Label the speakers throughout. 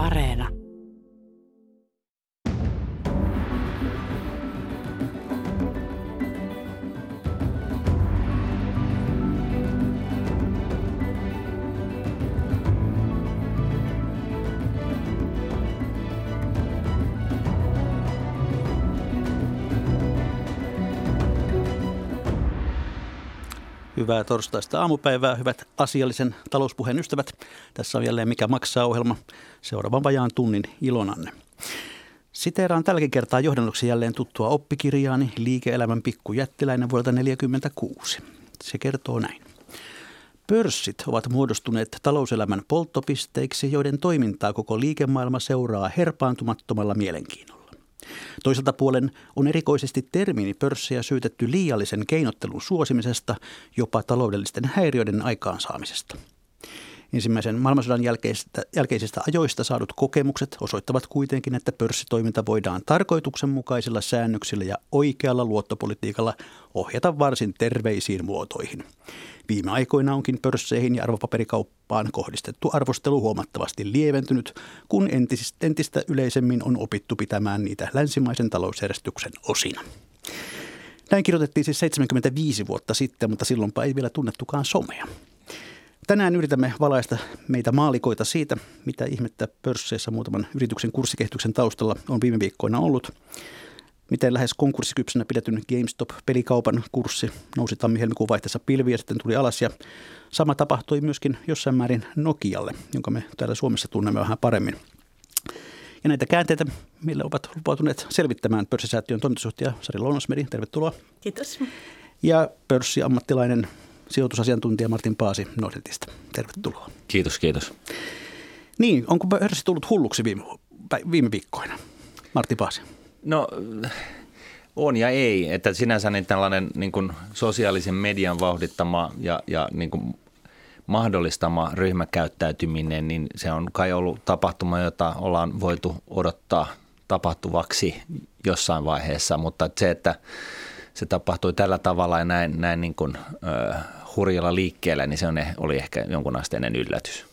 Speaker 1: Areena.
Speaker 2: Hyvää torstaista aamupäivää, hyvät asiallisen talouspuheen ystävät. Tässä on jälleen Mikä maksaa ohjelma seuraavan vajaan tunnin ilonanne. Siteeraan tälläkin kertaa johdannoksi jälleen tuttua oppikirjaani Liike-elämän pikkujättiläinen vuodelta 1946. Se kertoo näin. Pörssit ovat muodostuneet talouselämän polttopisteiksi, joiden toimintaa koko liikemaailma seuraa herpaantumattomalla mielenkiinnolla. Toisaalta puolen on erikoisesti termiini pörssiä syytetty liiallisen keinottelun suosimisesta, jopa taloudellisten häiriöiden aikaansaamisesta. Ensimmäisen maailmansodan jälkeisistä, jälkeisistä ajoista saadut kokemukset osoittavat kuitenkin, että pörssitoiminta voidaan tarkoituksenmukaisilla säännöksillä ja oikealla luottopolitiikalla ohjata varsin terveisiin muotoihin. Viime aikoina onkin pörsseihin ja arvopaperikauppaan kohdistettu arvostelu huomattavasti lieventynyt, kun entistä, yleisemmin on opittu pitämään niitä länsimaisen talousjärjestyksen osina. Näin kirjoitettiin siis 75 vuotta sitten, mutta silloinpa ei vielä tunnettukaan somea. Tänään yritämme valaista meitä maalikoita siitä, mitä ihmettä pörsseissä muutaman yrityksen kurssikehityksen taustalla on viime viikkoina ollut. Miten lähes konkurssikypsänä pidetyn GameStop-pelikaupan kurssi nousi tammi-helmikuun vaihteessa pilviä ja sitten tuli alas. Ja sama tapahtui myöskin jossain määrin Nokialle, jonka me täällä Suomessa tunnemme vähän paremmin. Ja näitä käänteitä millä ovat lupautuneet selvittämään pörssisäätiön toimitusjohtaja Sari Lounosmeri. Tervetuloa.
Speaker 3: Kiitos.
Speaker 2: Ja pörssiammattilainen sijoitusasiantuntija Martin Paasi Nordeltista. Tervetuloa.
Speaker 4: Kiitos, kiitos.
Speaker 2: Niin, onko pörssi tullut hulluksi viime, viime viikkoina? Martin Paasi.
Speaker 4: No on ja ei, että sinänsä niin tällainen niin kuin sosiaalisen median vauhdittama ja, ja niin kuin mahdollistama ryhmäkäyttäytyminen, niin se on kai ollut tapahtuma, jota ollaan voitu odottaa tapahtuvaksi jossain vaiheessa, mutta se, että se tapahtui tällä tavalla ja näin, näin niin kuin, ö, hurjalla liikkeellä, niin se on, oli ehkä jonkun asteinen yllätys.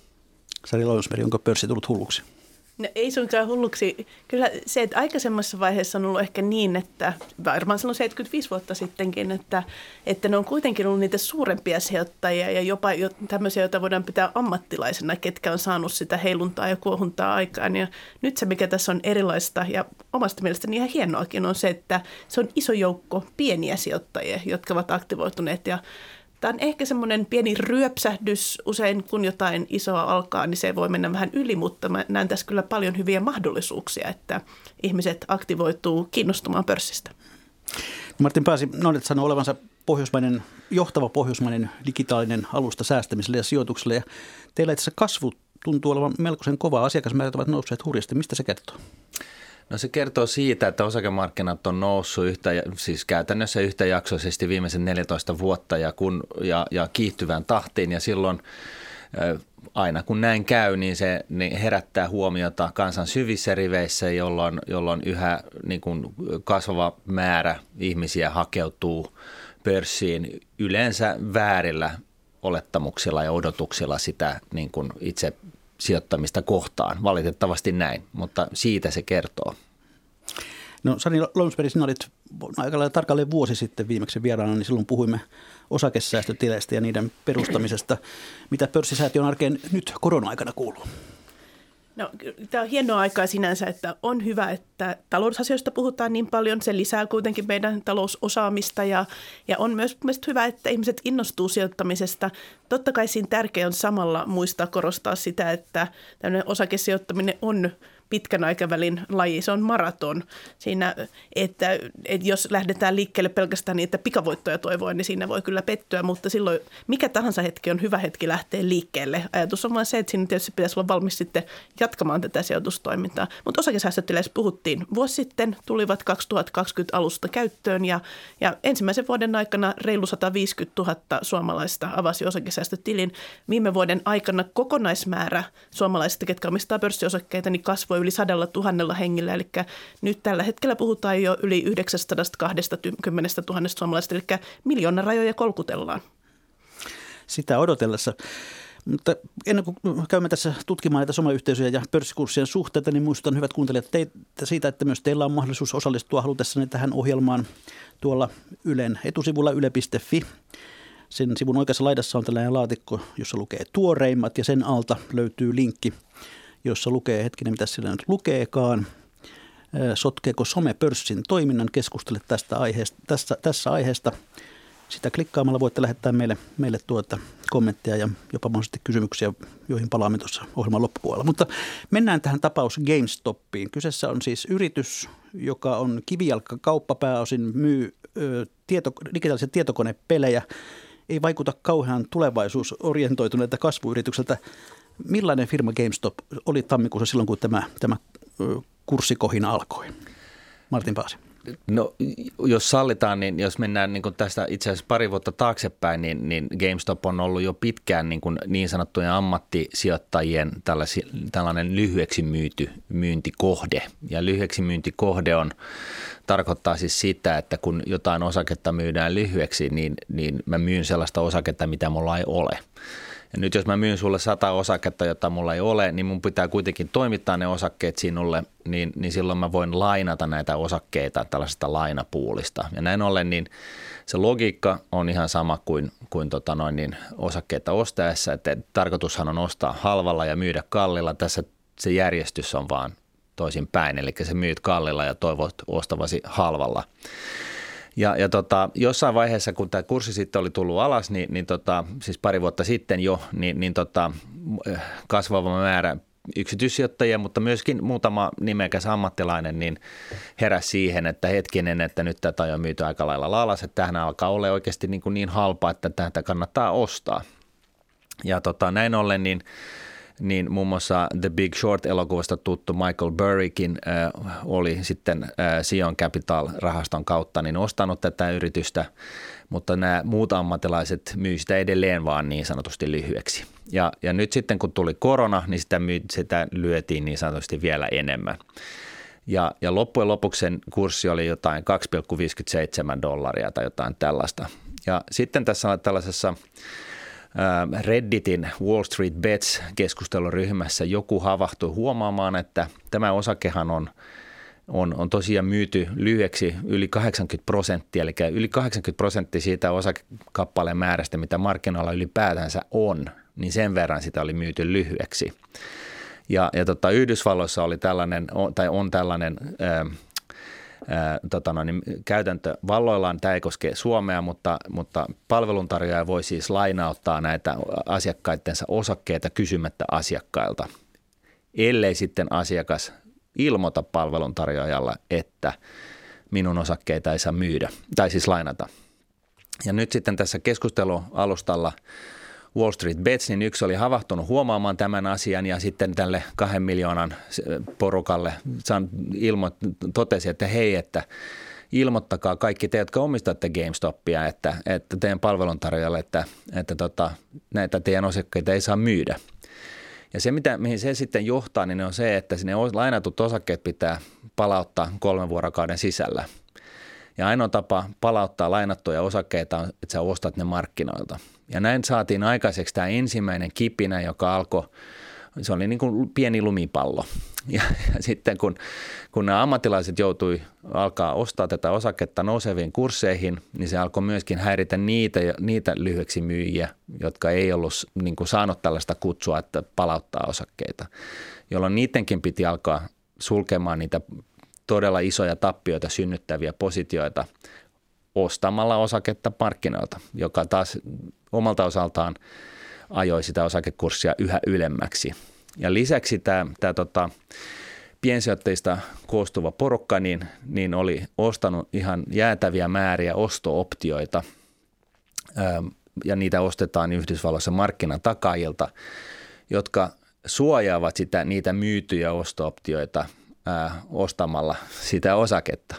Speaker 2: Sari Lousmeri, onko pörssi tullut hulluksi?
Speaker 3: No ei suinkaan hulluksi. Kyllä se, että aikaisemmassa vaiheessa on ollut ehkä niin, että varmaan silloin 75 vuotta sittenkin, että, että ne on kuitenkin ollut niitä suurempia sijoittajia ja jopa jo tämmöisiä, joita voidaan pitää ammattilaisena, ketkä on saanut sitä heiluntaa ja kuohuntaa aikaan. Ja nyt se, mikä tässä on erilaista ja omasta mielestäni ihan hienoakin, on se, että se on iso joukko pieniä sijoittajia, jotka ovat aktivoituneet ja Tämä on ehkä semmoinen pieni ryöpsähdys. Usein kun jotain isoa alkaa, niin se voi mennä vähän yli, mutta mä näen tässä kyllä paljon hyviä mahdollisuuksia, että ihmiset aktivoituu kiinnostumaan pörssistä.
Speaker 2: Martin Pääsi, Nordet sanoo olevansa pohjoismainen, johtava pohjoismainen digitaalinen alusta säästämiselle ja sijoitukselle. Ja teillä itse kasvu tuntuu olevan melkoisen kova. Asiakasmäärät ovat nousseet hurjasti. Mistä se kertoo?
Speaker 4: No se kertoo siitä, että osakemarkkinat on noussut yhtä, siis käytännössä yhtäjaksoisesti viimeisen 14 vuotta ja, kun, ja, ja kiihtyvään tahtiin. Ja silloin aina kun näin käy, niin se niin herättää huomiota kansan syvissä riveissä, jolloin, jolloin yhä niin kuin kasvava määrä ihmisiä hakeutuu pörssiin yleensä väärillä olettamuksilla ja odotuksilla sitä niin kuin itse sijoittamista kohtaan. Valitettavasti näin, mutta siitä se kertoo.
Speaker 2: No Sani Lomsberg, sinä olit aika lailla tarkalleen vuosi sitten viimeksi vieraana, niin silloin puhuimme osakesäästötileistä ja niiden perustamisesta. Mitä pörssisäätiön arkeen nyt korona-aikana kuuluu?
Speaker 3: No, tämä on hienoa aikaa sinänsä, että on hyvä, että talousasioista puhutaan niin paljon. Se lisää kuitenkin meidän talousosaamista ja, ja on myös, myös hyvä, että ihmiset innostuu sijoittamisesta. Totta kai siinä tärkeää on samalla muistaa korostaa sitä, että tämmöinen osakesijoittaminen on – pitkän aikavälin laji, se on maraton. Siinä, että, että jos lähdetään liikkeelle pelkästään niin, että pikavoittoja toivoa, niin siinä voi kyllä pettyä, mutta silloin mikä tahansa hetki on hyvä hetki lähteä liikkeelle. Ajatus on vain se, että siinä tietysti pitäisi olla valmis sitten jatkamaan tätä sijoitustoimintaa. Mutta osakesäästötileissä puhuttiin vuosi sitten, tulivat 2020 alusta käyttöön ja, ja ensimmäisen vuoden aikana reilu 150 000 suomalaista avasi osakesäästötilin. Viime vuoden aikana kokonaismäärä suomalaisista, ketkä omistaa pörssiosakkeita, niin kasvoi kasvoi yli sadalla tuhannella hengillä. Eli nyt tällä hetkellä puhutaan jo yli 920 000 suomalaisesta, eli miljoonan rajoja kolkutellaan.
Speaker 2: Sitä odotellessa. Mutta ennen kuin käymme tässä tutkimaan näitä someyhteisöjä ja pörssikurssien suhteita, niin muistutan hyvät kuuntelijat teitä siitä, että myös teillä on mahdollisuus osallistua halutessanne tähän ohjelmaan tuolla Ylen etusivulla yle.fi. Sen sivun oikeassa laidassa on tällainen laatikko, jossa lukee tuoreimmat ja sen alta löytyy linkki, jossa lukee, hetkinen mitä sillä nyt lukeekaan, sotkeeko some pörssin toiminnan, keskustele tästä aiheesta, tässä, tässä aiheesta – sitä klikkaamalla voitte lähettää meille, meille tuota kommentteja ja jopa mahdollisesti kysymyksiä, joihin palaamme tuossa ohjelman loppupuolella. Mutta mennään tähän tapaus GameStopiin. Kyseessä on siis yritys, joka on kivijalka kauppa pääosin, myy ö, tieto, digitaalisia tietokonepelejä. Ei vaikuta kauhean tulevaisuusorientoituneelta kasvuyritykseltä. Millainen firma GameStop oli tammikuussa silloin, kun tämä, tämä kurssikohin alkoi? Martin Paasi.
Speaker 4: No jos sallitaan, niin jos mennään niin tästä itse asiassa pari vuotta taaksepäin, niin, niin GameStop on ollut jo pitkään niin, kuin niin sanottujen ammattisijoittajien tällainen lyhyeksi myyty myyntikohde. Ja lyhyeksi myyntikohde on, tarkoittaa siis sitä, että kun jotain osaketta myydään lyhyeksi, niin, niin mä myyn sellaista osaketta, mitä mulla ei ole. Ja nyt jos mä myyn sulle sata osaketta, jota mulla ei ole, niin mun pitää kuitenkin toimittaa ne osakkeet sinulle, niin, niin silloin mä voin lainata näitä osakkeita tällaisesta lainapuulista. Ja näin ollen niin se logiikka on ihan sama kuin, kuin tota noin, niin osakkeita ostaessa, että tarkoitushan on ostaa halvalla ja myydä kallilla. Tässä se järjestys on vaan toisin päin, eli se myyt kallilla ja toivot ostavasi halvalla. Ja, ja tota, jossain vaiheessa, kun tämä kurssi sitten oli tullut alas, niin, niin tota, siis pari vuotta sitten jo, niin, niin tota, kasvava määrä yksityissijoittajia, mutta myöskin muutama nimekäs ammattilainen niin heräsi siihen, että hetkinen, että nyt tätä on myyty aika lailla alas, että tähän alkaa olla oikeasti niin, kuin niin halpa, että tätä kannattaa ostaa. Ja tota, näin ollen niin – niin muun muassa The Big Short-elokuvasta tuttu Michael Burrykin äh, oli sitten äh, Sion Capital-rahaston kautta niin ostanut tätä yritystä, mutta nämä muut ammattilaiset myy sitä edelleen vaan niin sanotusti lyhyeksi. Ja, ja nyt sitten kun tuli korona, niin sitä, myy, sitä lyötiin niin sanotusti vielä enemmän. Ja, ja loppujen lopuksi sen kurssi oli jotain 2,57 dollaria tai jotain tällaista. Ja sitten tässä tällaisessa Redditin Wall Street Bets keskusteluryhmässä joku havahtui huomaamaan, että tämä osakehan on, on, on tosiaan myyty lyhyeksi yli 80 prosenttia, eli yli 80 prosenttia siitä osakekappaleen määrästä, mitä markkinoilla ylipäätänsä on, niin sen verran sitä oli myyty lyhyeksi. Ja, ja tota, Yhdysvalloissa oli tällainen, tai on tällainen ää, tota no, niin käytäntö valloillaan. Tämä ei koske Suomea, mutta, mutta palveluntarjoaja voi siis lainauttaa näitä asiakkaittensa osakkeita kysymättä asiakkailta, ellei sitten asiakas ilmoita palveluntarjoajalla, että minun osakkeita ei saa myydä, tai siis lainata. Ja nyt sitten tässä keskustelualustalla – Wall Street Bets, niin yksi oli havahtunut huomaamaan tämän asian ja sitten tälle kahden miljoonan porukalle ilmo, totesi, että hei, että ilmoittakaa kaikki te, jotka omistatte GameStopia, että, että teidän palveluntarjoajalle, että, että tota, näitä teidän osakkeita ei saa myydä. Ja se, mitä, mihin se sitten johtaa, niin on se, että sinne lainatut osakkeet pitää palauttaa kolmen vuorokauden sisällä. Ja ainoa tapa palauttaa lainattuja osakkeita on, että sä ostat ne markkinoilta – ja näin saatiin aikaiseksi tämä ensimmäinen kipinä, joka alkoi, se oli niin kuin pieni lumipallo. Ja, ja sitten kun, kun nämä ammattilaiset joutui alkaa ostaa tätä osaketta nouseviin kursseihin, niin se alkoi myöskin häiritä niitä, niitä lyhyeksi myyjiä, jotka ei ollut niin kuin saanut tällaista kutsua, että palauttaa osakkeita, jolloin niidenkin piti alkaa sulkemaan niitä todella isoja tappioita synnyttäviä positioita ostamalla osaketta markkinoilta, joka taas omalta osaltaan ajoi sitä osakekurssia yhä ylemmäksi. Ja lisäksi tämä, tämä tota, piensijoittajista koostuva porukka niin, niin oli ostanut ihan jäätäviä määriä ostooptioita ja niitä ostetaan Yhdysvalloissa markkinatakaajilta, jotka suojaavat sitä, niitä myytyjä ostooptioita ää, ostamalla sitä osaketta.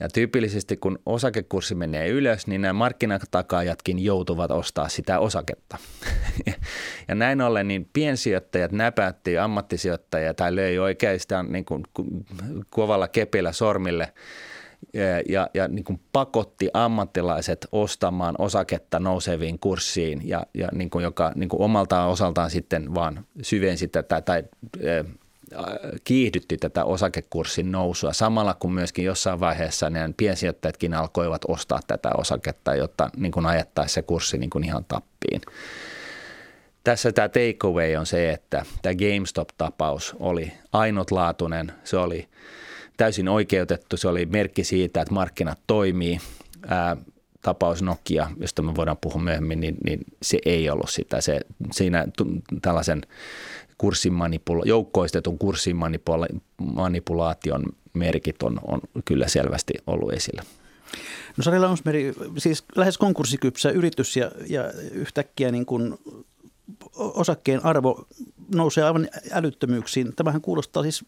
Speaker 4: Ja tyypillisesti kun osakekurssi menee ylös, niin nämä markkinatakaajatkin joutuvat ostaa sitä osaketta. ja näin ollen niin piensijoittajat näpätti ammattisijoittajia tai löi oikeastaan niin kuin kovalla kepillä sormille ja, ja, ja niin kuin pakotti ammattilaiset ostamaan osaketta nouseviin kurssiin, ja, ja niin kuin joka niin kuin omalta osaltaan sitten vaan syvensi tätä tai kiihdytti tätä osakekurssin nousua samalla kun myöskin jossain vaiheessa ne piensijoittajatkin alkoivat ostaa tätä osaketta, jotta niin kuin ajettaisiin se kurssi niin kuin ihan tappiin. Tässä tämä takeaway on se, että tämä GameStop-tapaus oli ainutlaatuinen, se oli täysin oikeutettu, se oli merkki siitä, että markkinat toimii. Ää, tapaus Nokia, josta me voidaan puhua myöhemmin, niin, niin se ei ollut sitä. Se, siinä tällaisen kurssin manipula- joukkoistetun kurssin manipula- manipulaation merkit on, on kyllä selvästi ollut esillä.
Speaker 2: No Sari Lausmeri, siis lähes konkurssikypsä yritys ja, ja yhtäkkiä niin kuin osakkeen arvo nousee aivan älyttömyyksiin. Tämähän kuulostaa siis,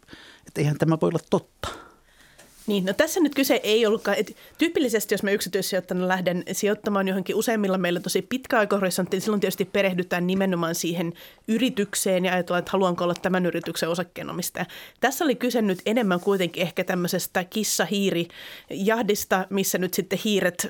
Speaker 2: että eihän tämä voi olla totta.
Speaker 3: Niin, no tässä nyt kyse ei ollutkaan, että tyypillisesti jos mä yksityissijoittajana lähden sijoittamaan johonkin useimmilla meillä tosi pitkäaikahorisontti, niin silloin tietysti perehdytään nimenomaan siihen yritykseen ja ajatellaan, että haluanko olla tämän yrityksen osakkeenomistaja. Tässä oli kyse nyt enemmän kuitenkin ehkä tämmöisestä kissa-hiiri-jahdista, missä nyt sitten hiiret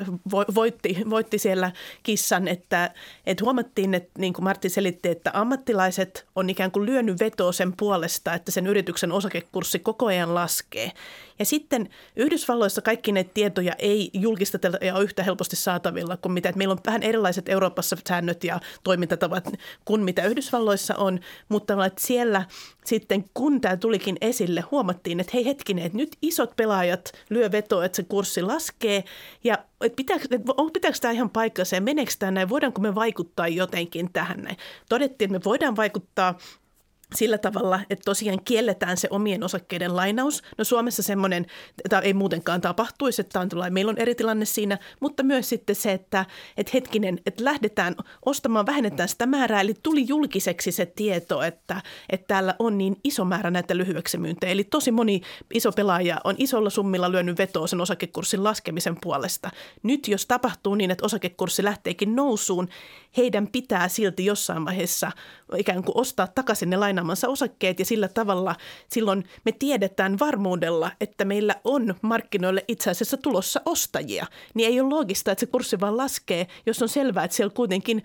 Speaker 3: voitti, voitti siellä kissan, että, että huomattiin, että niin kuin Martti selitti, että ammattilaiset on ikään kuin lyönyt vetoa sen puolesta, että sen yrityksen osakekurssi koko ajan laskee. Ja sitten Yhdysvalloissa kaikki näitä tietoja ei julkisteta ja ole yhtä helposti saatavilla kuin mitä. Että meillä on vähän erilaiset Euroopassa säännöt ja toimintatavat kuin mitä Yhdysvalloissa on, mutta että siellä sitten kun tämä tulikin esille, huomattiin, että hei hetkinen, että nyt isot pelaajat lyö vetoa, että se kurssi laskee ja että pitääkö, että pitääkö tämä ihan paikkansa ja meneekö tämä näin, voidaanko me vaikuttaa jotenkin tähän näin. Todettiin, että me voidaan vaikuttaa sillä tavalla, että tosiaan kielletään se omien osakkeiden lainaus. No Suomessa semmoinen, että ei muutenkaan tapahtuisi, että on tullut, meillä on eri tilanne siinä, mutta myös sitten se, että, että hetkinen, että lähdetään ostamaan, vähennetään sitä määrää, eli tuli julkiseksi se tieto, että, että täällä on niin iso määrä näitä lyhyeksi myyntejä. Eli tosi moni iso pelaaja on isolla summilla lyönyt vetoa sen osakekurssin laskemisen puolesta. Nyt jos tapahtuu niin, että osakekurssi lähteekin nousuun, heidän pitää silti jossain vaiheessa ikään kuin ostaa takaisin ne lainaamansa osakkeet ja sillä tavalla silloin me tiedetään varmuudella, että meillä on markkinoille itse asiassa tulossa ostajia. Niin ei ole loogista, että se kurssi vaan laskee, jos on selvää, että siellä kuitenkin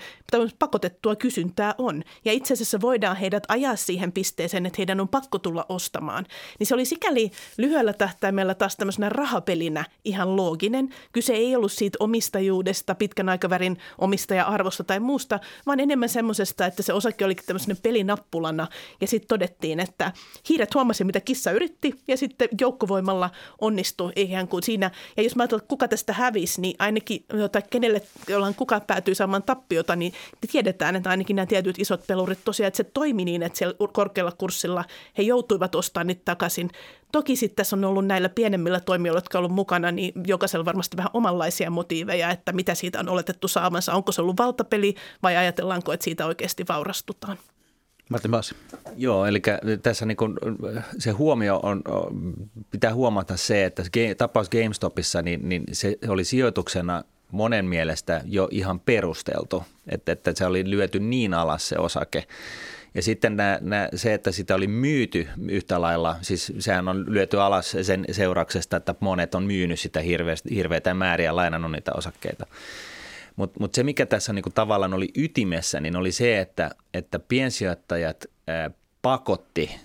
Speaker 3: pakotettua kysyntää on. Ja itse asiassa voidaan heidät ajaa siihen pisteeseen, että heidän on pakko tulla ostamaan. Niin se oli sikäli lyhyellä tähtäimellä taas tämmöisenä rahapelinä ihan looginen. Kyse ei ollut siitä omistajuudesta, pitkän aikavälin omistaja-arvosta tai muusta, vaan enemmän semmoisesta, että se osake oli tämmöisenä pelinappulana ja sitten todettiin, että hiiret huomasi, mitä kissa yritti ja sitten joukkovoimalla onnistui ihan kuin siinä. Ja jos mä ajattelen, että kuka tästä hävisi, niin ainakin tai kenelle, jollain kuka päätyy saamaan tappiota, niin tiedetään, että ainakin nämä tietyt isot pelurit tosiaan, että se toimi niin, että siellä korkealla kurssilla he joutuivat ostamaan niitä takaisin. Toki sitten tässä on ollut näillä pienemmillä toimijoilla, jotka ovat olleet mukana, niin jokaisella varmasti vähän omanlaisia motiiveja, että mitä siitä on oletettu saamansa. Onko se ollut valtapeli vai ajatellaanko, että siitä oikeasti vaurastutaan?
Speaker 2: Martin Baasi.
Speaker 4: Joo, eli tässä niin kun se huomio on, pitää huomata se, että tapaus GameStopissa, niin, niin se oli sijoituksena monen mielestä jo ihan perusteltu, että, että se oli lyöty niin alas se osake. Ja sitten nämä, nämä, se, että sitä oli myyty yhtä lailla, siis sehän on lyöty alas sen seurauksesta, että monet on myynyt sitä hirveitä määriä ja lainannut niitä osakkeita. Mutta mut se, mikä tässä niinku tavallaan oli ytimessä, niin oli se, että, että piensijoittajat ää, pakotti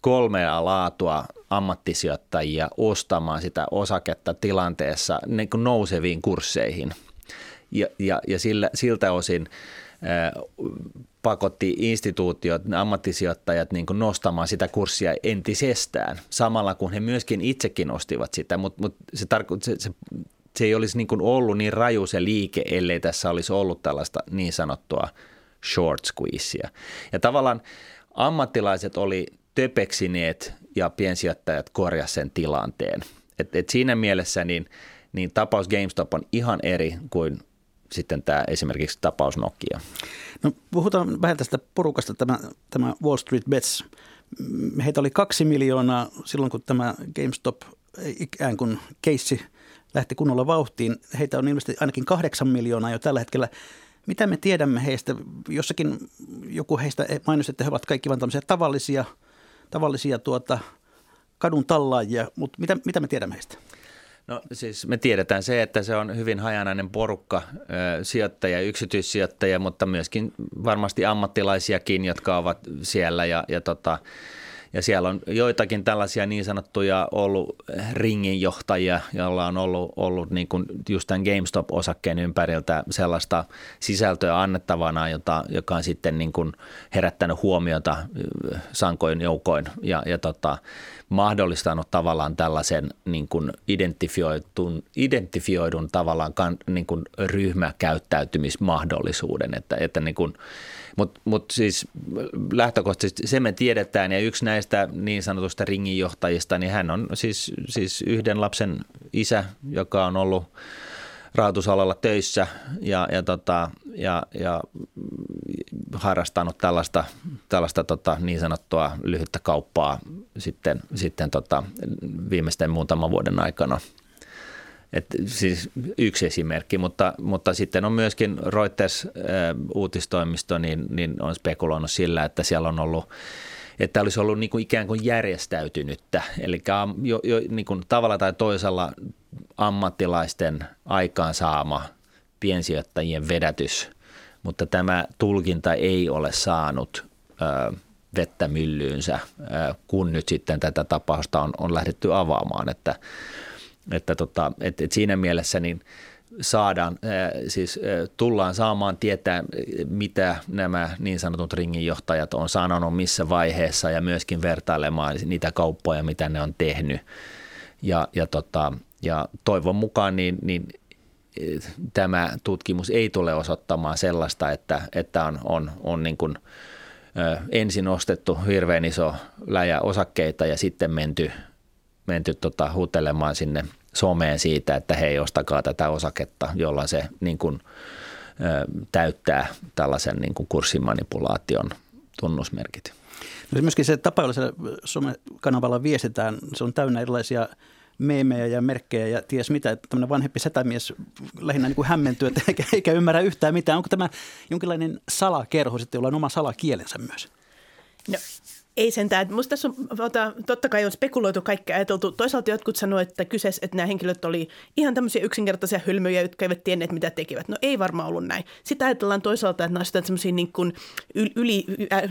Speaker 4: kolmea laatua ammattisijoittajia ostamaan sitä osaketta tilanteessa niin kuin nouseviin kursseihin. Ja, ja, ja sillä, siltä osin pakotti instituutiot, ammattisijoittajat niin kuin nostamaan sitä kurssia entisestään, samalla kun he myöskin itsekin ostivat sitä, mutta mut se, tarko- se, se se ei olisi niin kuin ollut niin raju se liike, ellei tässä olisi ollut tällaista niin sanottua short squeezea. Ja tavallaan ammattilaiset oli töpeksineet ja piensijoittajat korjasivat sen tilanteen. Et, et siinä mielessä niin, niin tapaus GameStop on ihan eri kuin sitten tämä esimerkiksi tapaus Nokia.
Speaker 2: No puhutaan vähän tästä porukasta, tämä, tämä Wall Street Bets. Heitä oli kaksi miljoonaa silloin, kun tämä GameStop ikään kuin keissi lähti kunnolla vauhtiin. Heitä on ilmeisesti ainakin kahdeksan miljoonaa jo tällä hetkellä. Mitä me tiedämme heistä? Jossakin joku heistä mainosi, että he ovat kaikki vain tämmöisiä tavallisia, tavallisia tuota, kadun tallaajia, mutta mitä, mitä me tiedämme heistä?
Speaker 4: No siis me tiedetään se, että se on hyvin hajanainen porukka, sijoittajia, yksityissijoittajia, mutta myöskin varmasti ammattilaisiakin, jotka ovat siellä ja, ja tota, ja siellä on joitakin tällaisia niin sanottuja ollut ringinjohtajia, joilla on ollut, ollut niin kuin just tämän GameStop-osakkeen ympäriltä sellaista sisältöä annettavana, jota, joka on sitten niin kuin herättänyt huomiota sankoin joukoin ja, ja tota, mahdollistanut tavallaan tällaisen niin kuin identifioidun, identifioidun tavallaan kan, niin kuin ryhmäkäyttäytymismahdollisuuden, että, että niin kuin, mutta mut siis lähtökohtaisesti se me tiedetään ja yksi näistä niin sanotusta ringinjohtajista, niin hän on siis, siis yhden lapsen isä, joka on ollut rahoitusalalla töissä ja, ja, tota, ja, ja harrastanut tällaista, tällaista tota, niin sanottua lyhyttä kauppaa sitten, sitten tota, viimeisten muutaman vuoden aikana. Et siis yksi esimerkki, mutta, mutta sitten on myöskin Reuters uutistoimisto, niin, niin on spekuloinut sillä, että siellä on ollut että olisi ollut niin kuin ikään kuin järjestäytynyttä, eli jo, jo niin kuin tavalla tai toisella ammattilaisten aikaansaama piensijoittajien vedätys, mutta tämä tulkinta ei ole saanut ö, vettä myllyynsä, ö, kun nyt sitten tätä tapausta on, on lähdetty avaamaan, että, että, tota, että, että siinä mielessä niin saadaan, siis tullaan saamaan tietää, mitä nämä niin sanotut ringinjohtajat on sanonut missä vaiheessa ja myöskin vertailemaan niitä kauppoja, mitä ne on tehnyt. Ja, ja, tota, ja toivon mukaan niin, niin tämä tutkimus ei tule osoittamaan sellaista, että, että on, on, on niin kuin, ensin ostettu hirveän iso läjä osakkeita ja sitten menty, menty tota, huutelemaan sinne someen siitä, että hei, ostakaa tätä osaketta, jolla se niin kuin, ö, täyttää tällaisen niin kuin kurssimanipulaation tunnusmerkit.
Speaker 2: No myöskin se tapa, jolla se somekanavalla viestitään, se on täynnä erilaisia – meemejä ja merkkejä ja ties mitä, että tämmöinen vanhempi setämies lähinnä niin kuin hämmentyy, että eikä, eikä ymmärrä yhtään mitään. Onko tämä jonkinlainen salakerho sitten, jolla on oma salakielensä myös?
Speaker 3: No ei sentään. Musta tässä on, totta kai on spekuloitu kaikkea ajateltu. Toisaalta jotkut sanoivat, että kyseessä, että nämä henkilöt oli ihan tämmöisiä yksinkertaisia hylmöjä, jotka eivät tienneet, mitä tekivät. No ei varmaan ollut näin. Sitä ajatellaan toisaalta, että nämä ovat niin kuin yli,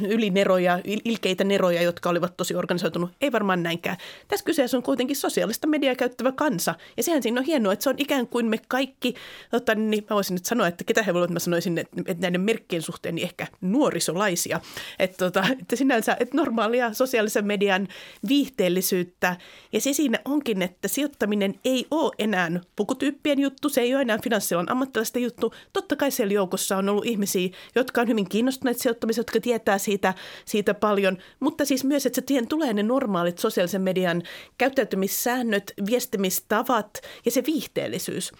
Speaker 3: ylineroja, ilkeitä neroja, jotka olivat tosi organisoitunut. Ei varmaan näinkään. Tässä kyseessä on kuitenkin sosiaalista mediaa käyttävä kansa. Ja sehän siinä on hienoa, että se on ikään kuin me kaikki, totta, niin mä voisin nyt sanoa, että ketä he voivat, mä sanoisin, että, että näiden merkkien suhteen niin ehkä nuorisolaisia. Että, tota, että sinänsä, että normaalia sosiaalisen median viihteellisyyttä. Ja se siinä onkin, että sijoittaminen ei ole enää pukutyyppien juttu, se ei ole enää finanssialan ammattilaisten juttu. Totta kai siellä joukossa on ollut ihmisiä, jotka on hyvin kiinnostuneet sijoittamisesta, jotka tietää siitä, siitä paljon, mutta siis myös, että se tien tulee ne normaalit sosiaalisen median käyttäytymissäännöt, viestimistavat ja se viihteellisyys.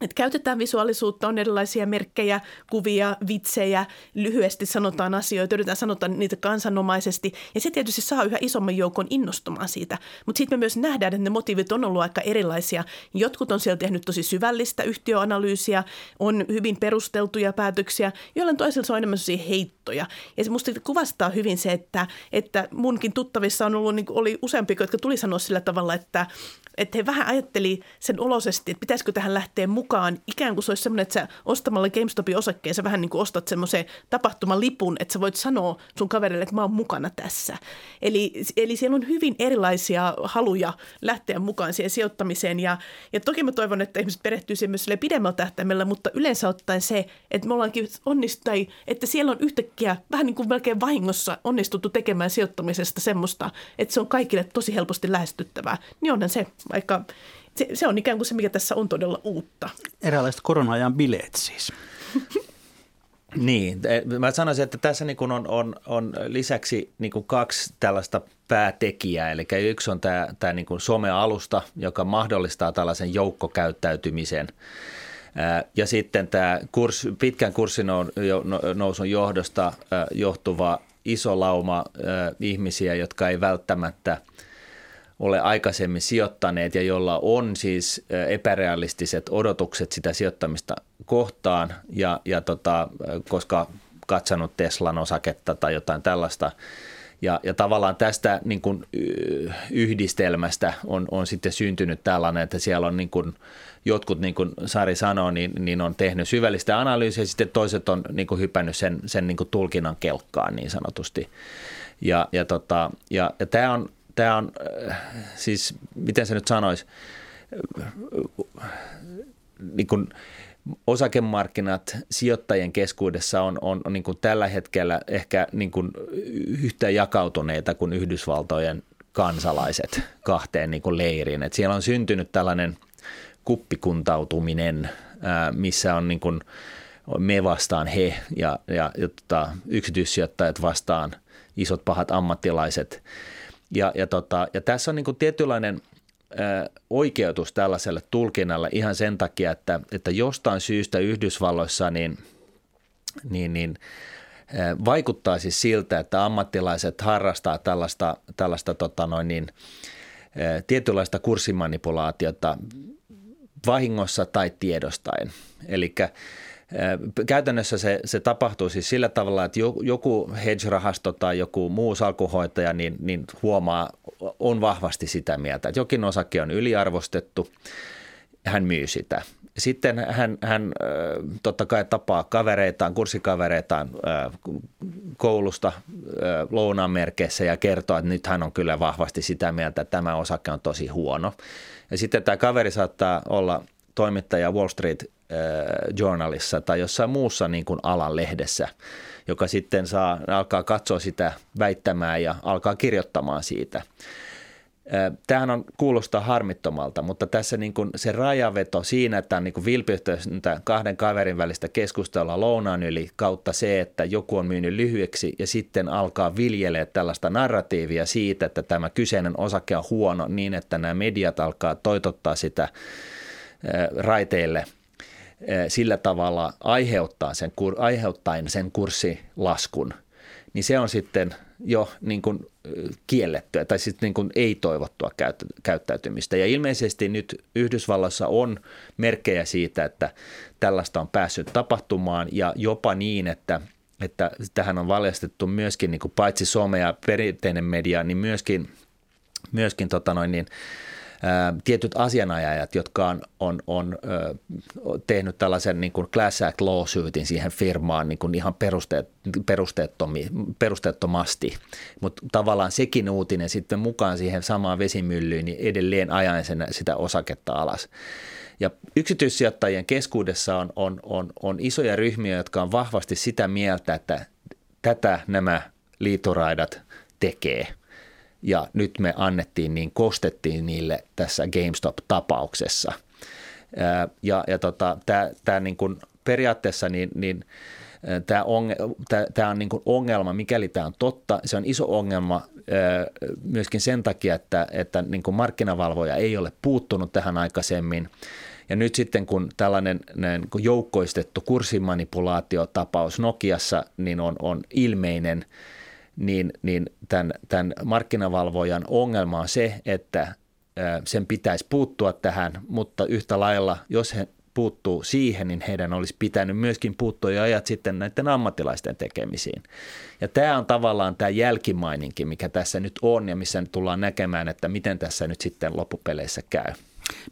Speaker 3: Et käytetään visuaalisuutta, on erilaisia merkkejä, kuvia, vitsejä, lyhyesti sanotaan asioita, yritetään sanota niitä kansanomaisesti. Ja se tietysti saa yhä isomman joukon innostumaan siitä. Mutta sitten me myös nähdään, että ne motiivit on ollut aika erilaisia. Jotkut on siellä tehnyt tosi syvällistä yhtiöanalyysiä, on hyvin perusteltuja päätöksiä, joilla toisilla se on enemmän heittoja. Ja se musta kuvastaa hyvin se, että, että munkin tuttavissa on ollut, niin oli useampi, jotka tuli sanoa sillä tavalla, että että he vähän ajatteli sen olosesti, että pitäisikö tähän lähteä mukaan. Ikään kuin se olisi semmoinen, että sä ostamalla GameStopin osakkeen sä vähän niin kuin ostat semmoisen tapahtumalipun, että sä voit sanoa sun kaverille, että mä oon mukana tässä. Eli, eli siellä on hyvin erilaisia haluja lähteä mukaan siihen sijoittamiseen. Ja, ja toki mä toivon, että ihmiset perehtyy siihen myös pidemmällä tähtäimellä, mutta yleensä ottaen se, että me ollaankin onnistai, että siellä on yhtäkkiä vähän niin kuin melkein vahingossa onnistuttu tekemään sijoittamisesta semmoista, että se on kaikille tosi helposti lähestyttävää, niin onhan se vaikka se, se on ikään kuin se, mikä tässä on todella uutta.
Speaker 2: Eräänlaiset korona-ajan bileet siis.
Speaker 4: Niin, e, mä sanoisin, että tässä niin on, on, on lisäksi niin kaksi tällaista päätekijää. Eli yksi on tämä, tämä niin kuin somealusta, joka mahdollistaa tällaisen joukkokäyttäytymisen. Ja sitten tämä kurs, pitkän kurssin nousun johdosta johtuva iso lauma ihmisiä, jotka ei välttämättä – ole aikaisemmin sijoittaneet ja jolla on siis epärealistiset odotukset sitä sijoittamista kohtaan. Ja, ja tota, koska katsonut Teslan osaketta tai jotain tällaista. Ja, ja tavallaan tästä niin kuin yhdistelmästä on, on sitten syntynyt tällainen, että siellä on niin kuin, jotkut, niin kuin Sari sanoi, niin, niin on tehnyt syvällistä analyysiä ja sitten toiset on niin kuin hypännyt sen, sen niin kuin tulkinnan kelkkaan niin sanotusti. Ja, ja, tota, ja, ja tämä on, tämä on, siis miten se nyt sanoisi, niin kuin osakemarkkinat sijoittajien keskuudessa on, on, on niin kuin tällä hetkellä ehkä niin kuin yhtä jakautuneita kuin Yhdysvaltojen kansalaiset kahteen niin kuin leiriin. Et siellä on syntynyt tällainen kuppikuntautuminen, missä on niin kuin me vastaan he ja, ja, ja tota, yksityissijoittajat vastaan isot pahat ammattilaiset. Ja, ja, tota, ja tässä on niin kuin tietynlainen – oikeutus tällaiselle tulkinnalle ihan sen takia, että, että jostain syystä Yhdysvalloissa niin, niin, niin vaikuttaa siis siltä, että ammattilaiset harrastaa tällaista, tällaista tota noin niin, tietynlaista kurssimanipulaatiota vahingossa tai tiedostaen. Eli Käytännössä se, se tapahtuu siis sillä tavalla, että joku hedge-rahasto tai joku muu salkuhoitaja niin, niin huomaa, on vahvasti sitä mieltä, että jokin osake on yliarvostettu, hän myy sitä. Sitten hän, hän totta kai tapaa kavereitaan, kurssikavereitaan koulusta lounaan merkeissä ja kertoo, että nyt hän on kyllä vahvasti sitä mieltä, että tämä osake on tosi huono. Ja sitten tämä kaveri saattaa olla toimittaja Wall Street Journalissa tai jossain muussa niin kuin alan lehdessä, joka sitten saa, alkaa katsoa sitä väittämää ja alkaa kirjoittamaan siitä. Tämähän on, kuulostaa harmittomalta, mutta tässä niin kuin se rajaveto siinä, että on niin kuin kahden kaverin välistä keskustelua lounaan yli kautta se, että joku on myynyt lyhyeksi ja sitten alkaa viljelee tällaista narratiivia siitä, että tämä kyseinen osake on huono niin, että nämä mediat alkaa toitottaa sitä raiteille – sillä tavalla aiheuttaa sen, aiheuttaen sen kurssilaskun, niin se on sitten jo niin kuin kiellettyä tai sitten niin kuin ei-toivottua käyttäytymistä. Ja ilmeisesti nyt Yhdysvalloissa on merkkejä siitä, että tällaista on päässyt tapahtumaan ja jopa niin, että, että tähän on valjastettu myöskin niin kuin paitsi some ja perinteinen media, niin myöskin, myöskin tota noin niin, tietyt asianajajat, jotka on, on, on tehnyt tällaisen niin kuin class act lawsuitin siihen firmaan niin kuin ihan perusteet, perusteettomasti, mutta tavallaan sekin uutinen sitten mukaan siihen samaan vesimyllyyn, niin edelleen ajaen sen, sitä osaketta alas. Ja yksityissijoittajien keskuudessa on, on, on, on isoja ryhmiä, jotka on vahvasti sitä mieltä, että tätä nämä liitoraidat tekee – ja nyt me annettiin niin, kostettiin niille tässä GameStop-tapauksessa. Ja, ja tota, tämä niin kuin periaatteessa niin, niin tämä on, on niin kuin ongelma, mikäli tämä on totta. Se on iso ongelma myöskin sen takia, että, että niin kuin markkinavalvoja ei ole puuttunut tähän aikaisemmin. Ja nyt sitten kun tällainen näin, kun joukkoistettu kurssimanipulaatiotapaus Nokiassa niin on, on ilmeinen – niin, niin tämän, tämän markkinavalvojan ongelma on se, että sen pitäisi puuttua tähän, mutta yhtä lailla, jos he puuttuu siihen, niin heidän olisi pitänyt myöskin puuttua jo ajat sitten näiden ammattilaisten tekemisiin. Ja tämä on tavallaan tämä jälkimaininki, mikä tässä nyt on ja missä nyt tullaan näkemään, että miten tässä nyt sitten loppupeleissä käy.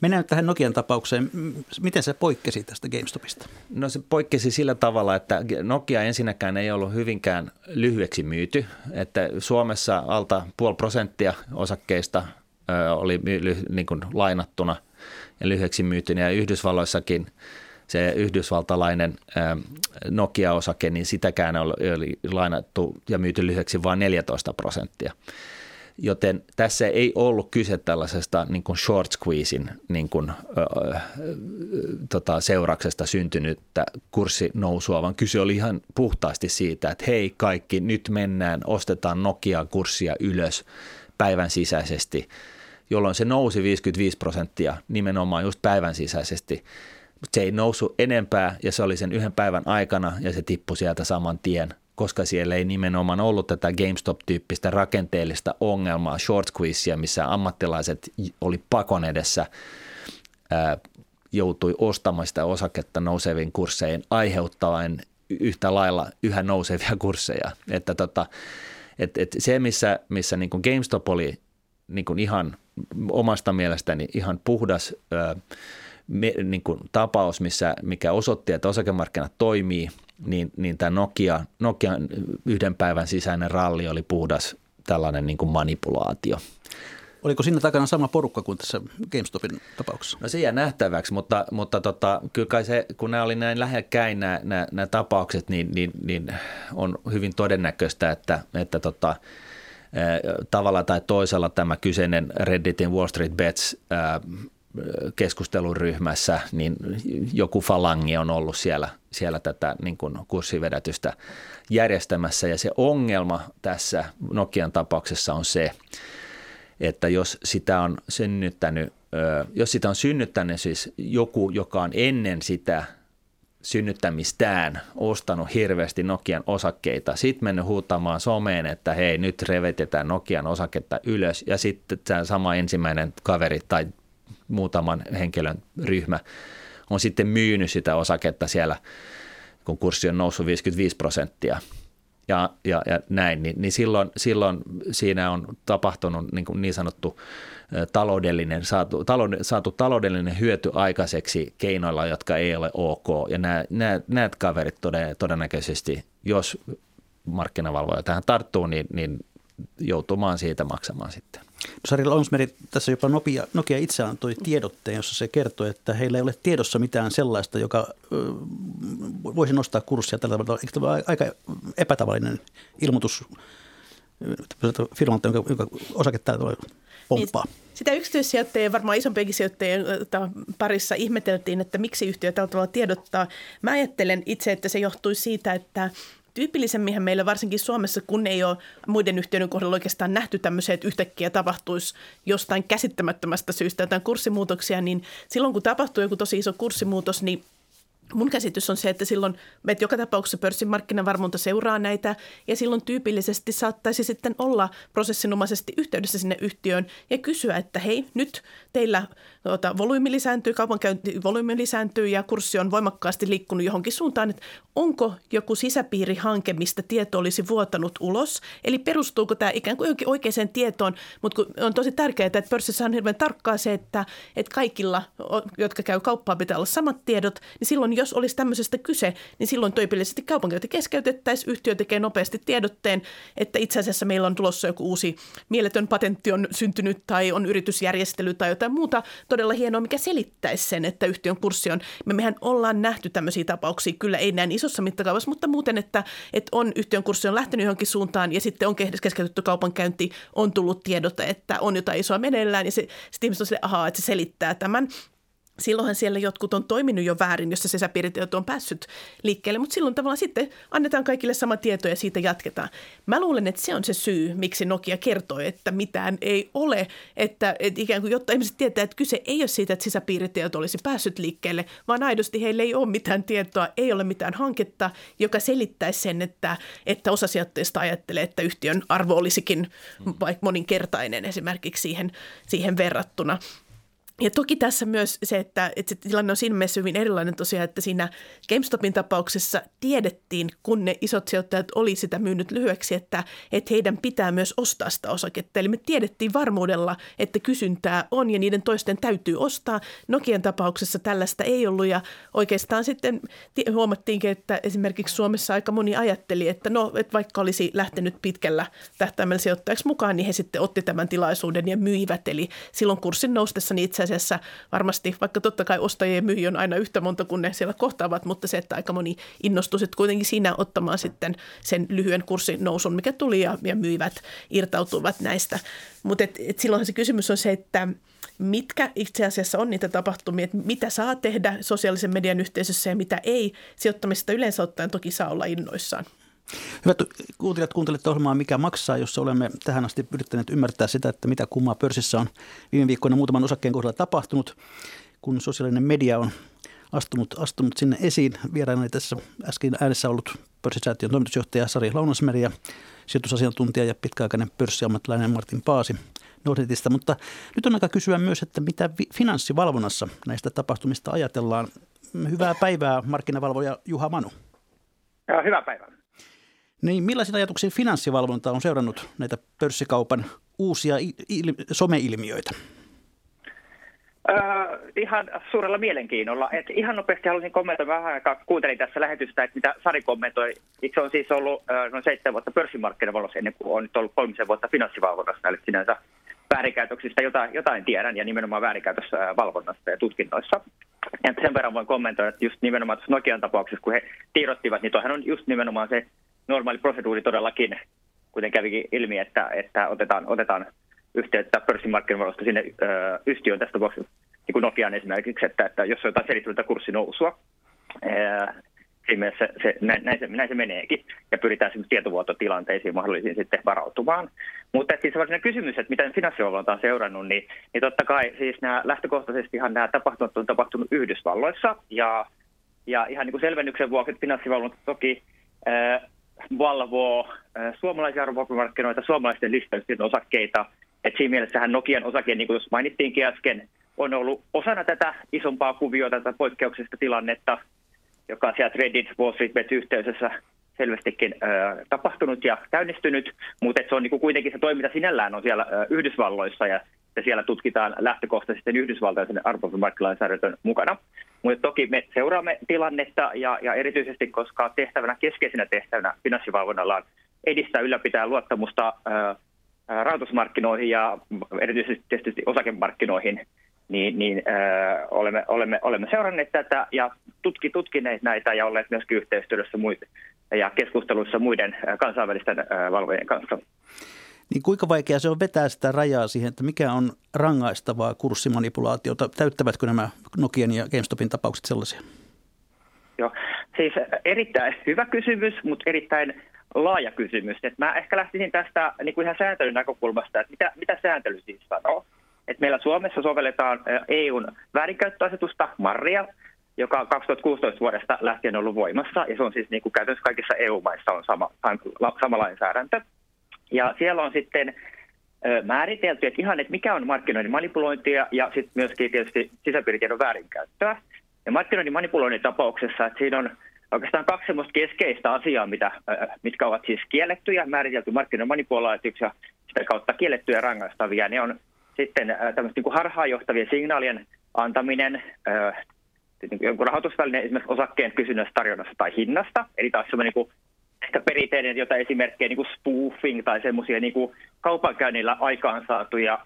Speaker 2: Mennään nyt tähän Nokian tapaukseen. Miten se poikkesi tästä GameStopista?
Speaker 4: No se poikkesi sillä tavalla, että Nokia ensinnäkään ei ollut hyvinkään lyhyeksi myyty. Että Suomessa alta puoli prosenttia osakkeista oli niin kuin lainattuna ja lyhyeksi myyty. Ja Yhdysvalloissakin se yhdysvaltalainen Nokia-osake, niin sitäkään oli lainattu ja myyty lyhyeksi vain 14 prosenttia. Joten tässä ei ollut kyse tällaisesta niin kuin short squeezein niin kuin, ö, ö, tota, seurauksesta syntynyttä kurssinousua, vaan kyse oli ihan puhtaasti siitä, että hei kaikki, nyt mennään, ostetaan Nokia-kurssia ylös päivän sisäisesti, jolloin se nousi 55 prosenttia nimenomaan just päivän sisäisesti. Se ei noussut enempää ja se oli sen yhden päivän aikana ja se tippui sieltä saman tien – koska siellä ei nimenomaan ollut tätä GameStop-tyyppistä rakenteellista ongelmaa, short squeezea, missä ammattilaiset oli pakon edessä, ää, joutui ostamaan sitä osaketta nouseviin kursseihin aiheuttaen yhtä lailla yhä nousevia kursseja. Että tota, Et, et se, missä, missä niin kuin GameStop oli niin kuin ihan omasta mielestäni ihan puhdas ö, me, niin kuin tapaus, missä, mikä osoitti, että osakemarkkinat toimii, niin, niin tämä Nokia, Nokian yhden päivän sisäinen ralli oli puhdas tällainen niin kuin manipulaatio.
Speaker 2: Oliko siinä takana sama porukka kuin tässä GameStopin tapauksessa?
Speaker 4: No se jää nähtäväksi, mutta, mutta tota, kyllä kai se, kun nämä oli näin lähekkäin nämä, nämä, nämä tapaukset, niin, niin, niin on hyvin todennäköistä, että, että tota, tavalla tai toisella tämä kyseinen Redditin Wall Street Bets keskusteluryhmässä, niin joku falangi on ollut siellä, siellä tätä niin kuin kurssivedätystä järjestämässä. Ja se ongelma tässä Nokian tapauksessa on se, että jos sitä on synnyttänyt, jos sitä on synnyttänyt siis joku, joka on ennen sitä synnyttämistään ostanut hirveästi Nokian osakkeita, sitten mennyt huutamaan someen, että hei nyt revetetään Nokian osaketta ylös ja sitten tämä sama ensimmäinen kaveri tai muutaman henkilön ryhmä on sitten myynyt sitä osaketta siellä, kun kurssi on noussut 55 prosenttia ja, ja, ja näin, niin, niin silloin, silloin siinä on tapahtunut niin, kuin niin sanottu taloudellinen, saatu, taloud, saatu taloudellinen hyöty aikaiseksi keinoilla, jotka ei ole ok. Ja nämä, nämä, nämä kaverit todennäköisesti, jos markkinavalvoja tähän tarttuu, niin, niin joutumaan siitä maksamaan sitten.
Speaker 2: Sari Launsmeri, tässä jopa Nokia, Nokia itse antoi tiedotteen, jossa se kertoi, että heillä ei ole tiedossa mitään sellaista, joka voisi nostaa kurssia tällä tavalla. Eikö tämä aika epätavallinen ilmoitus firmalta, jonka, jonka osaketta pomppaa? Niin,
Speaker 3: sitä yksityissijoittajien, varmaan isompienkin sijoittajien parissa ihmeteltiin, että miksi yhtiö tällä tavalla tiedottaa. Mä ajattelen itse, että se johtui siitä, että tyypillisemminhän meillä varsinkin Suomessa, kun ei ole muiden yhtiöiden kohdalla oikeastaan nähty tämmöisiä, että yhtäkkiä tapahtuisi jostain käsittämättömästä syystä jotain kurssimuutoksia, niin silloin kun tapahtuu joku tosi iso kurssimuutos, niin Mun käsitys on se, että silloin että joka tapauksessa pörssin markkinavarmonta seuraa näitä ja silloin tyypillisesti saattaisi sitten olla prosessinomaisesti yhteydessä sinne yhtiöön ja kysyä, että hei nyt teillä tuota, volyymi lisääntyy, kaupankäynti volyymi lisääntyy ja kurssi on voimakkaasti liikkunut johonkin suuntaan, että onko joku sisäpiirihanke, mistä tieto olisi vuotanut ulos, eli perustuuko tämä ikään kuin oikeaan tietoon, mutta on tosi tärkeää, että pörssissä on hirveän tarkkaa se, että, että kaikilla, jotka käy kauppaa, pitää olla samat tiedot, niin silloin jos olisi tämmöisestä kyse, niin silloin tyypillisesti kaupankäynti keskeytettäisiin, yhtiö tekee nopeasti tiedotteen, että itse asiassa meillä on tulossa joku uusi mieletön patentti on syntynyt tai on yritysjärjestely tai jotain muuta todella hienoa, mikä selittäisi sen, että yhtiön kurssi on. Me mehän ollaan nähty tämmöisiä tapauksia, kyllä ei näin isossa mittakaavassa, mutta muuten, että, että on yhtiön kurssi on lähtenyt johonkin suuntaan ja sitten on keskeytetty kaupankäynti, on tullut tiedote, että on jotain isoa meneillään ja se, sitten ihmiset on sille, ahaa, että se selittää tämän silloinhan siellä jotkut on toiminut jo väärin, jos se sisäpiiritieto on päässyt liikkeelle, mutta silloin tavallaan sitten annetaan kaikille sama tieto ja siitä jatketaan. Mä luulen, että se on se syy, miksi Nokia kertoi, että mitään ei ole, että, että ikään kuin jotta ihmiset tietää, että kyse ei ole siitä, että sisäpiiritieto olisi päässyt liikkeelle, vaan aidosti heille ei ole mitään tietoa, ei ole mitään hanketta, joka selittäisi sen, että, että osa sijoittajista ajattelee, että yhtiön arvo olisikin vaikka moninkertainen esimerkiksi siihen, siihen verrattuna. Ja toki tässä myös se, että, että se tilanne on siinä mielessä hyvin erilainen tosiaan, että siinä GameStopin tapauksessa tiedettiin, kun ne isot sijoittajat oli sitä myynyt lyhyeksi, että, että heidän pitää myös ostaa sitä osaketta. Eli me tiedettiin varmuudella, että kysyntää on ja niiden toisten täytyy ostaa. Nokian tapauksessa tällaista ei ollut ja oikeastaan sitten huomattiinkin, että esimerkiksi Suomessa aika moni ajatteli, että no, että vaikka olisi lähtenyt pitkällä tähtäimellä sijoittajaksi mukaan, niin he sitten otti tämän tilaisuuden ja myivät. Eli silloin kurssin noustessa niin itse asiassa varmasti, vaikka totta kai ostajien myyjä on aina yhtä monta kuin ne siellä kohtaavat, mutta se, että aika moni innostui sitten kuitenkin siinä ottamaan sitten sen lyhyen kurssin nousun, mikä tuli ja, ja myivät, irtautuvat näistä. Mutta et, et silloinhan se kysymys on se, että mitkä itse asiassa on niitä tapahtumia, että mitä saa tehdä sosiaalisen median yhteisössä ja mitä ei. Sijoittamista yleensä ottaen toki saa olla innoissaan.
Speaker 2: Hyvät kuuntelijat, kuuntelette ohjelmaa Mikä maksaa, jossa olemme tähän asti yrittäneet ymmärtää sitä, että mitä kummaa pörssissä on viime viikkoina muutaman osakkeen kohdalla tapahtunut, kun sosiaalinen media on astunut, astunut sinne esiin. Vieraana tässä äsken äänessä ollut pörssisäätiön toimitusjohtaja Sari Launasmeri ja sijoitusasiantuntija ja pitkäaikainen pörssiammattilainen Martin Paasi Nordnetista. Mutta nyt on aika kysyä myös, että mitä finanssivalvonnassa näistä tapahtumista ajatellaan. Hyvää päivää markkinavalvoja Juha Manu.
Speaker 1: Ja hyvää päivää.
Speaker 2: Niin, millaisia ajatuksia finanssivalvonta on seurannut näitä pörssikaupan uusia il- someilmiöitä?
Speaker 1: Öö, ihan suurella mielenkiinnolla. Et ihan nopeasti haluaisin kommentoida vähän aikaa, kuuntelin tässä lähetystä, että mitä Sari kommentoi. Itse on siis ollut öö, noin seitsemän vuotta pörssimarkkinavallossa ennen kuin on nyt ollut kolmisen vuotta finanssivalvonnassa, eli sinänsä väärinkäytöksistä jotain, jotain tiedän ja nimenomaan väärinkäytössä valvonnassa ja tutkinnoissa. Ja sen verran voin kommentoida, että just nimenomaan tuossa Nokian tapauksessa, kun he tiedottivat, niin tuohan on just nimenomaan se normaali proseduuri todellakin, kuten kävikin ilmi, että, että otetaan, otetaan yhteyttä pörssimarkkinoista sinne ö, yhtiöön tästä tapauksessa, niin kuin Nokian esimerkiksi, että, että jos on jotain selittelytä kurssinousua, siinä mielessä se, näin, näin, se, näin se meneekin, ja pyritään tietovuototilanteisiin mahdollisiin sitten varautumaan. Mutta siis varsinainen kysymys, että miten finanssivalvonta on seurannut, niin, niin totta kai siis nämä lähtökohtaisestihan nämä tapahtumat on tapahtunut Yhdysvalloissa, ja, ja ihan niin kuin selvennyksen vuoksi, finanssivalvonta toki valvoo äh, suomalaisia arvopapermarkkinoita, suomalaisten listausten osakkeita, et siinä mielessähän Nokian osake, niin kuin jos mainittiinkin äsken, on ollut osana tätä isompaa kuviota, tätä poikkeuksesta tilannetta, joka sieltä Reddit Wall Street Bet yhteisössä selvästikin ö, tapahtunut ja käynnistynyt, mutta se on niin kuin kuitenkin se toiminta sinällään on siellä ö, Yhdysvalloissa ja, ja siellä tutkitaan lähtökohtaisesti Yhdysvaltaisen arvopapermarkkinalainsäädäntön mukana. Mutta toki me seuraamme tilannetta ja, ja erityisesti, koska tehtävänä, keskeisenä tehtävänä finanssivalvonnalla on edistää ylläpitää luottamusta ö, rahoitusmarkkinoihin ja erityisesti tietysti osakemarkkinoihin, niin, niin äh, olemme, olemme, olemme seuranneet tätä ja tutki, tutkineet näitä ja olleet myöskin yhteistyössä muiden, ja keskusteluissa muiden kansainvälisten valvojien kanssa.
Speaker 2: Niin kuinka vaikea se on vetää sitä rajaa siihen, että mikä on rangaistavaa kurssimanipulaatiota? Täyttävätkö nämä Nokian ja GameStopin tapaukset sellaisia?
Speaker 1: Joo, siis erittäin hyvä kysymys, mutta erittäin laaja kysymys. Et mä ehkä lähtisin tästä niin kuin ihan sääntelyn näkökulmasta, että mitä, mitä sääntely siis sanoo. Et meillä Suomessa sovelletaan EUn väärinkäyttöasetusta Marria, joka 2016 vuodesta lähtien on ollut voimassa, ja se on siis niin kuin käytännössä kaikissa EU-maissa on sama, sama lainsäädäntö. Ja siellä on sitten määritelty, että ihan, että mikä on markkinoinnin manipulointia ja sitten myöskin tietysti sisäpiiritiedon väärinkäyttöä. Ja markkinoinnin manipuloinnin tapauksessa, että siinä on oikeastaan kaksi keskeistä asiaa, mitä, mitkä ovat siis kiellettyjä, määritelty markkinoiden manipulaatioksi ja sitä kautta kiellettyjä rangaistavia. Ne on sitten tämmöistä niin harhaanjohtavien signaalien antaminen jonkun rahoitusvälineen esimerkiksi osakkeen kysynnästä, tarjonnasta tai hinnasta. Eli taas semmoinen niin ehkä perinteinen jota esimerkkejä niin kuin spoofing tai semmoisia niin kaupankäynnillä aikaansaatuja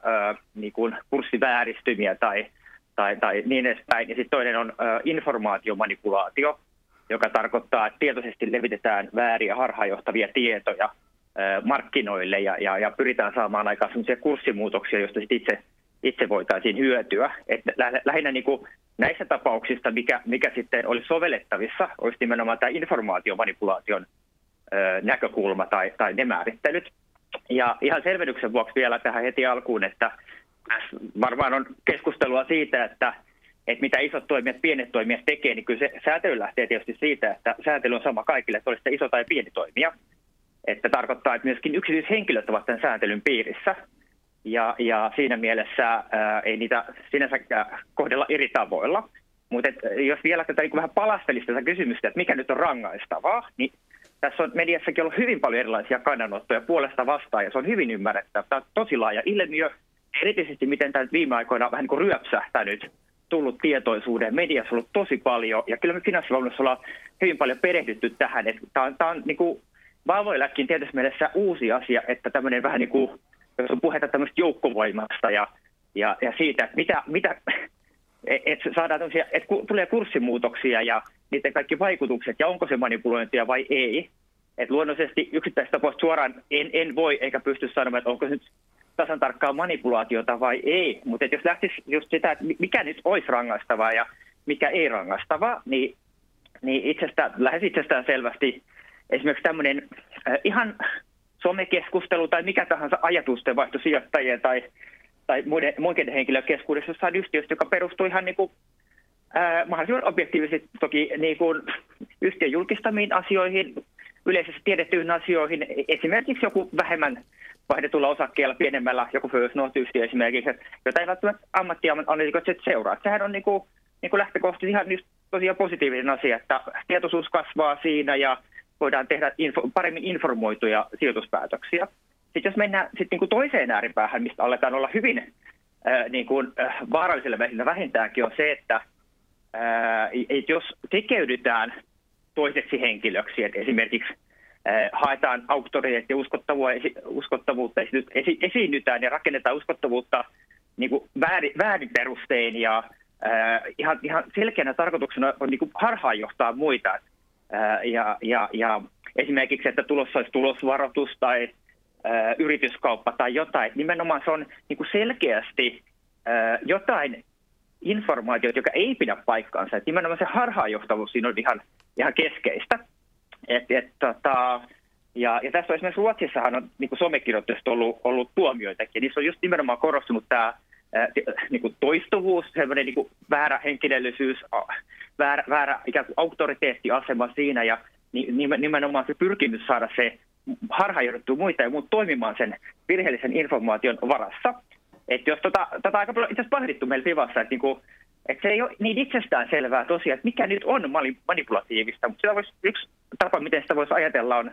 Speaker 1: niin kuin kurssivääristymiä tai, tai, tai niin edespäin. Ja sitten toinen on informaatiomanipulaatio, joka tarkoittaa, että tietoisesti levitetään vääriä harhaanjohtavia tietoja markkinoille ja, ja, ja pyritään saamaan aikaan sellaisia kurssimuutoksia, joista sit itse, itse voitaisiin hyötyä. Et lähinnä niin kuin näissä tapauksissa, mikä, mikä sitten olisi sovellettavissa, olisi nimenomaan tämä informaatiomanipulaation näkökulma tai, tai ne määrittelyt. Ja ihan selvennyksen vuoksi vielä tähän heti alkuun, että varmaan on keskustelua siitä, että että mitä isot toimijat, pienet toimijat tekee, niin kyllä se säätely lähtee tietysti siitä, että säätely on sama kaikille, että olisi iso tai pieni toimija. Että tarkoittaa, että myöskin yksityishenkilöt ovat tämän sääntelyn piirissä. Ja, ja siinä mielessä ää, ei niitä sinänsä kohdella eri tavoilla. Mutta jos vielä tätä niin vähän palastelisi tätä kysymystä, että mikä nyt on rangaistavaa, niin tässä on mediassakin ollut hyvin paljon erilaisia kannanottoja puolesta vastaan, ja se on hyvin ymmärrettävä. Tämä on tosi laaja ilmiö, erityisesti miten tämä viime aikoina vähän niin kuin ryöpsähtänyt tullut tietoisuuden. Mediassa on ollut tosi paljon, ja kyllä me finanssivalvonnassa ollaan hyvin paljon perehdytty tähän. Että tämä on, tämä on niin kuin valvoillakin tietysti mielessä uusi asia, että tämmöinen vähän niin kuin, jos on puhetta tämmöistä joukkovoimasta ja, ja, ja siitä, että mitä, mitä että saadaan että tulee kurssimuutoksia ja niiden kaikki vaikutukset ja onko se manipulointia vai ei. Et luonnollisesti yksittäistä tapausta suoraan en, en voi eikä pysty sanomaan, että onko se nyt tasan tarkkaa manipulaatiota vai ei. Mutta jos lähtisi just sitä, että mikä nyt olisi rangaistavaa ja mikä ei rangaistavaa, niin, niin itsestä, lähes itsestään selvästi esimerkiksi tämmöinen äh, ihan somekeskustelu tai mikä tahansa ajatusten vaihto sijoittajien tai, tai muiden, muiden henkilöiden keskuudessa jossain yhtiöstä, joka perustuu ihan niin kuin, äh, mahdollisimman objektiivisesti toki niin kuin yhtiön julkistamiin asioihin, yleisesti tiedettyihin asioihin, esimerkiksi joku vähemmän vaihdetulla osakkeella pienemmällä, joku First North-yhtiö esimerkiksi, jota ei välttämättä ammattianalyytikot seuraa. Sehän on niin kuin, niin kuin lähtökohtaisesti ihan tosiaan positiivinen asia, että tietoisuus kasvaa siinä ja voidaan tehdä info, paremmin informoituja sijoituspäätöksiä. Sitten jos mennään sitten niin kuin toiseen ääripäähän, mistä aletaan olla hyvin ää, niin kuin, ää, vaaralliselle vähintään vähintäänkin, on se, että ää, et jos tekeydytään toiseksi henkilöksi, että esimerkiksi ää, haetaan auktoriteettia uskottavuutta, uskottavuutta esi, esiinnytään ja rakennetaan uskottavuutta niin kuin väärin, väärin perustein ja ää, ihan, ihan selkeänä tarkoituksena on niin kuin harhaanjohtaa muita. Ää, ja, ja, ja esimerkiksi, että tulossa olisi tulosvaroitus tai yrityskauppa tai jotain. Nimenomaan se on niin kuin selkeästi jotain informaatiota, joka ei pidä paikkaansa. Et nimenomaan se harhaanjohtavuus siinä on ihan, ihan keskeistä. Et, et, tota, ja, ja tässä on esimerkiksi Ruotsissahan on niin somekirjoitusta ollut, ollut tuomioitakin. Niissä on just nimenomaan korostunut tämä niin kuin toistuvuus, sellainen niin kuin väärä henkilöllisyys, väärä, väärä ikään kuin auktoriteettiasema siinä ja nimenomaan se pyrkimys saada se harhaanjohdettu muita ja muut toimimaan sen virheellisen informaation varassa. Että jos tota, tota aika paljon itse asiassa pahdittu meillä Vivassa, että, niinku, että se ei ole niin itsestään selvää tosiaan, että mikä nyt on manipulatiivista, mutta sitä voisi, yksi tapa, miten sitä voisi ajatella on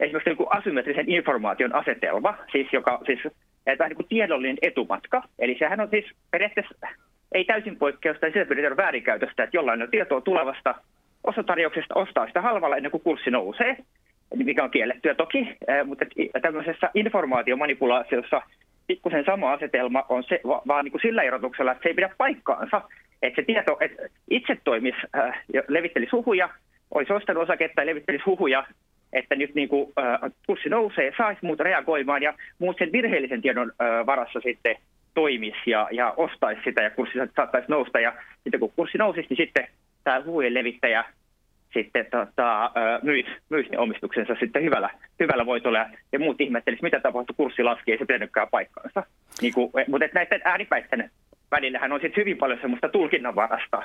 Speaker 1: esimerkiksi niin asymmetrisen informaation asetelma, siis joka siis että vähän niin kuin tiedollinen etumatka. Eli sehän on siis periaatteessa ei täysin poikkeusta, ja sitä pyritään väärinkäytöstä, että jollain on tietoa tulevasta osatarjouksesta ostaa sitä halvalla ennen kuin kurssi nousee, mikä on kiellettyä toki, mutta tämmöisessä informaatiomanipulaatiossa pikkusen sama asetelma on se, vaan niin kuin sillä erotuksella, että se ei pidä paikkaansa, että se tieto että itse toimisi, äh, levittelisi huhuja, olisi ostanut osaketta ja levittelisi huhuja, että nyt niin kuin, äh, kurssi nousee, saisi muut reagoimaan ja muut sen virheellisen tiedon äh, varassa sitten toimisi ja, ja ostaisi sitä ja kurssi saattaisi nousta. Ja sitten kun kurssi nousisi, niin sitten tämä huhujen levittäjä sitten tota, myisi, myisi ne omistuksensa sitten hyvällä, hyvällä voitolla ja muut ihmettelisivät, mitä tapahtui, kurssi laski, ei se pitänytkään paikkaansa. Niin kuin, mutta näiden ääripäiden välillähän on sitten hyvin paljon semmoista tulkinnanvarasta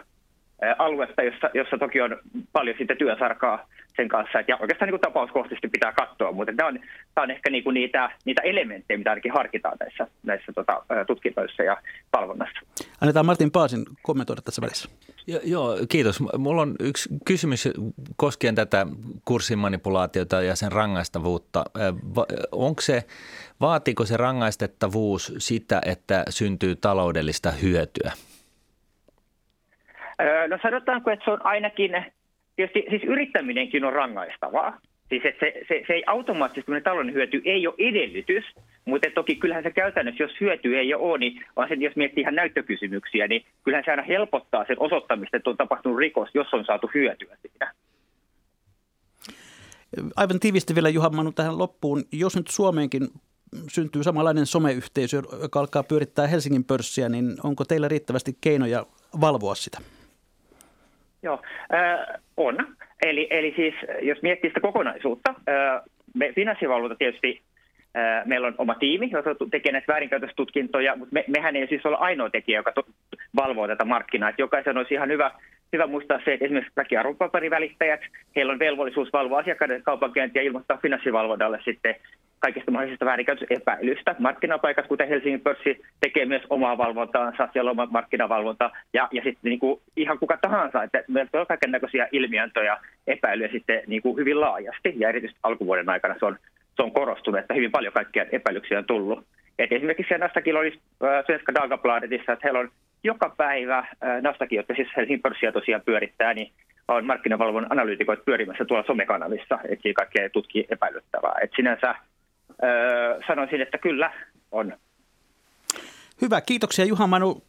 Speaker 1: aluetta, jossa, jossa toki on paljon sitten työsarkaa sen kanssa. Et ja oikeastaan niin kuin tapauskohtaisesti pitää katsoa, mutta tämä on, on ehkä niin kuin niitä, niitä elementtejä, mitä ainakin harkitaan näissä, näissä tota, tutkinnoissa ja valvonnassa.
Speaker 2: Annetaan Martin Paasin kommentoida tässä välissä.
Speaker 4: Jo, joo, kiitos. Mulla on yksi kysymys koskien tätä kurssimanipulaatiota ja sen rangaistavuutta. Onko se, vaatiiko se rangaistettavuus sitä, että syntyy taloudellista hyötyä?
Speaker 1: No sanotaanko, että se on ainakin, tietysti siis yrittäminenkin on rangaistavaa. Siis että se, se, se ei automaattisesti, talouden hyöty ei ole edellytys, mutta toki kyllähän se käytännössä, jos hyöty ei ole, niin vaan sen, jos miettii ihan näyttökysymyksiä, niin kyllähän se aina helpottaa sen osoittamista, että on tapahtunut rikos, jos on saatu hyötyä siitä.
Speaker 2: Aivan tiivisti vielä Juha Manu tähän loppuun. Jos nyt Suomeenkin syntyy samanlainen someyhteisö, joka alkaa pyörittää Helsingin pörssiä, niin onko teillä riittävästi keinoja valvoa sitä?
Speaker 1: Joo, äh, on. Eli, eli siis jos miettii sitä kokonaisuutta, äh, me finanssivalvonta tietysti äh, meillä on oma tiimi, joka tekee näitä väärinkäytöstutkintoja, mutta me, mehän ei siis ole ainoa tekijä, joka valvoo tätä markkinaa. Että jokaisen olisi ihan hyvä, hyvä muistaa se, että esimerkiksi kaikki arvopaperivälittäjät, heillä on velvollisuus valvoa asiakkaiden kaupankäyntiä ja ilmoittaa finanssivalvonnalle sitten kaikista mahdollisista väärinkäytösepäilystä. Markkinapaikat, kuten Helsingin pörssi, tekee myös omaa valvontaansa, siellä on markkinavalvonta ja, ja sitten niin kuin ihan kuka tahansa, että meillä on kaiken näköisiä ilmiöntöjä, epäilyjä sitten niin kuin hyvin laajasti ja erityisesti alkuvuoden aikana se on, se on korostunut, että hyvin paljon kaikkia epäilyksiä on tullut. Et esimerkiksi Nastakin oli äh, Svenska Dagbladetissa, että heillä on joka päivä äh, Nastakin, jotka siis Helsingin pörssiä tosiaan pyörittää, niin on markkinavalvon analyytikoit pyörimässä tuolla somekanavissa, että kaikkea tutkii epäilyttävää. Et sinänsä öö, sanoisin, että kyllä on.
Speaker 2: Hyvä, kiitoksia Juha Manu.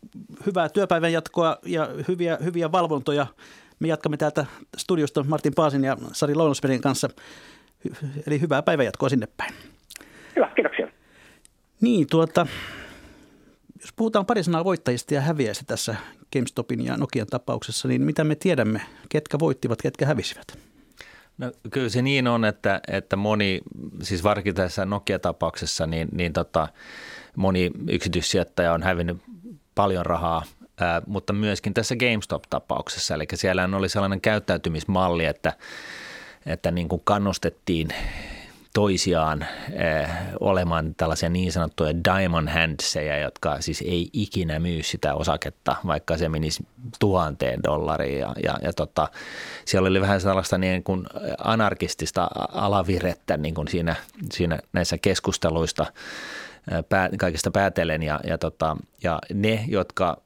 Speaker 2: Hyvää työpäivän jatkoa ja hyviä, hyviä valvontoja. Me jatkamme täältä studiosta Martin Paasin ja Sari Lounosperin kanssa. Eli hyvää päivänjatkoa sinne päin.
Speaker 1: Hyvä, kiitoksia.
Speaker 2: Niin, tuota, jos puhutaan pari sanaa voittajista ja häviäistä tässä GameStopin ja Nokian tapauksessa, niin mitä me tiedämme, ketkä voittivat, ketkä hävisivät?
Speaker 4: No, kyllä se niin on, että, että moni, siis varsinkin tässä Nokia-tapauksessa, niin, niin tota, moni yksityissijoittaja on hävinnyt paljon rahaa, ää, mutta myöskin tässä GameStop-tapauksessa. Eli siellä oli sellainen käyttäytymismalli, että, että niin kuin kannustettiin toisiaan eh, olemaan tällaisia niin sanottuja diamond handseja, jotka siis ei ikinä myy sitä osaketta, vaikka se menisi tuhanteen dollariin. Ja, ja, ja tota, siellä oli vähän sellaista niin kuin anarkistista alavirettä niin kuin siinä, siinä näissä keskusteluista eh, kaikista päätellen. Ja, ja, tota, ja ne, jotka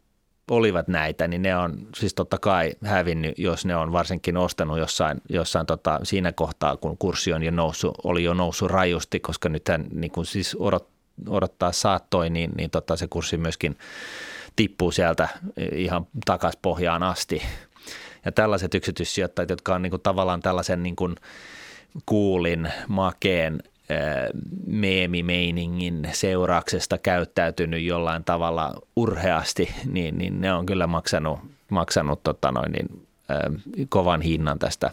Speaker 4: olivat näitä, niin ne on siis totta kai hävinnyt, jos ne on varsinkin ostanut jossain, jossain tota, siinä kohtaa, kun kurssi on jo noussut, oli jo noussut rajusti, koska nythän niin kun siis odot, odottaa saattoi, niin, niin tota, se kurssi myöskin tippuu sieltä ihan takas pohjaan asti. Ja tällaiset yksityissijoittajat, jotka on niin kuin tavallaan tällaisen niin kuin kuulin, makeen meemimeiningin seurauksesta käyttäytynyt jollain tavalla urheasti, niin, niin ne on kyllä maksanut, maksanut tota noin, niin, äh, kovan hinnan tästä,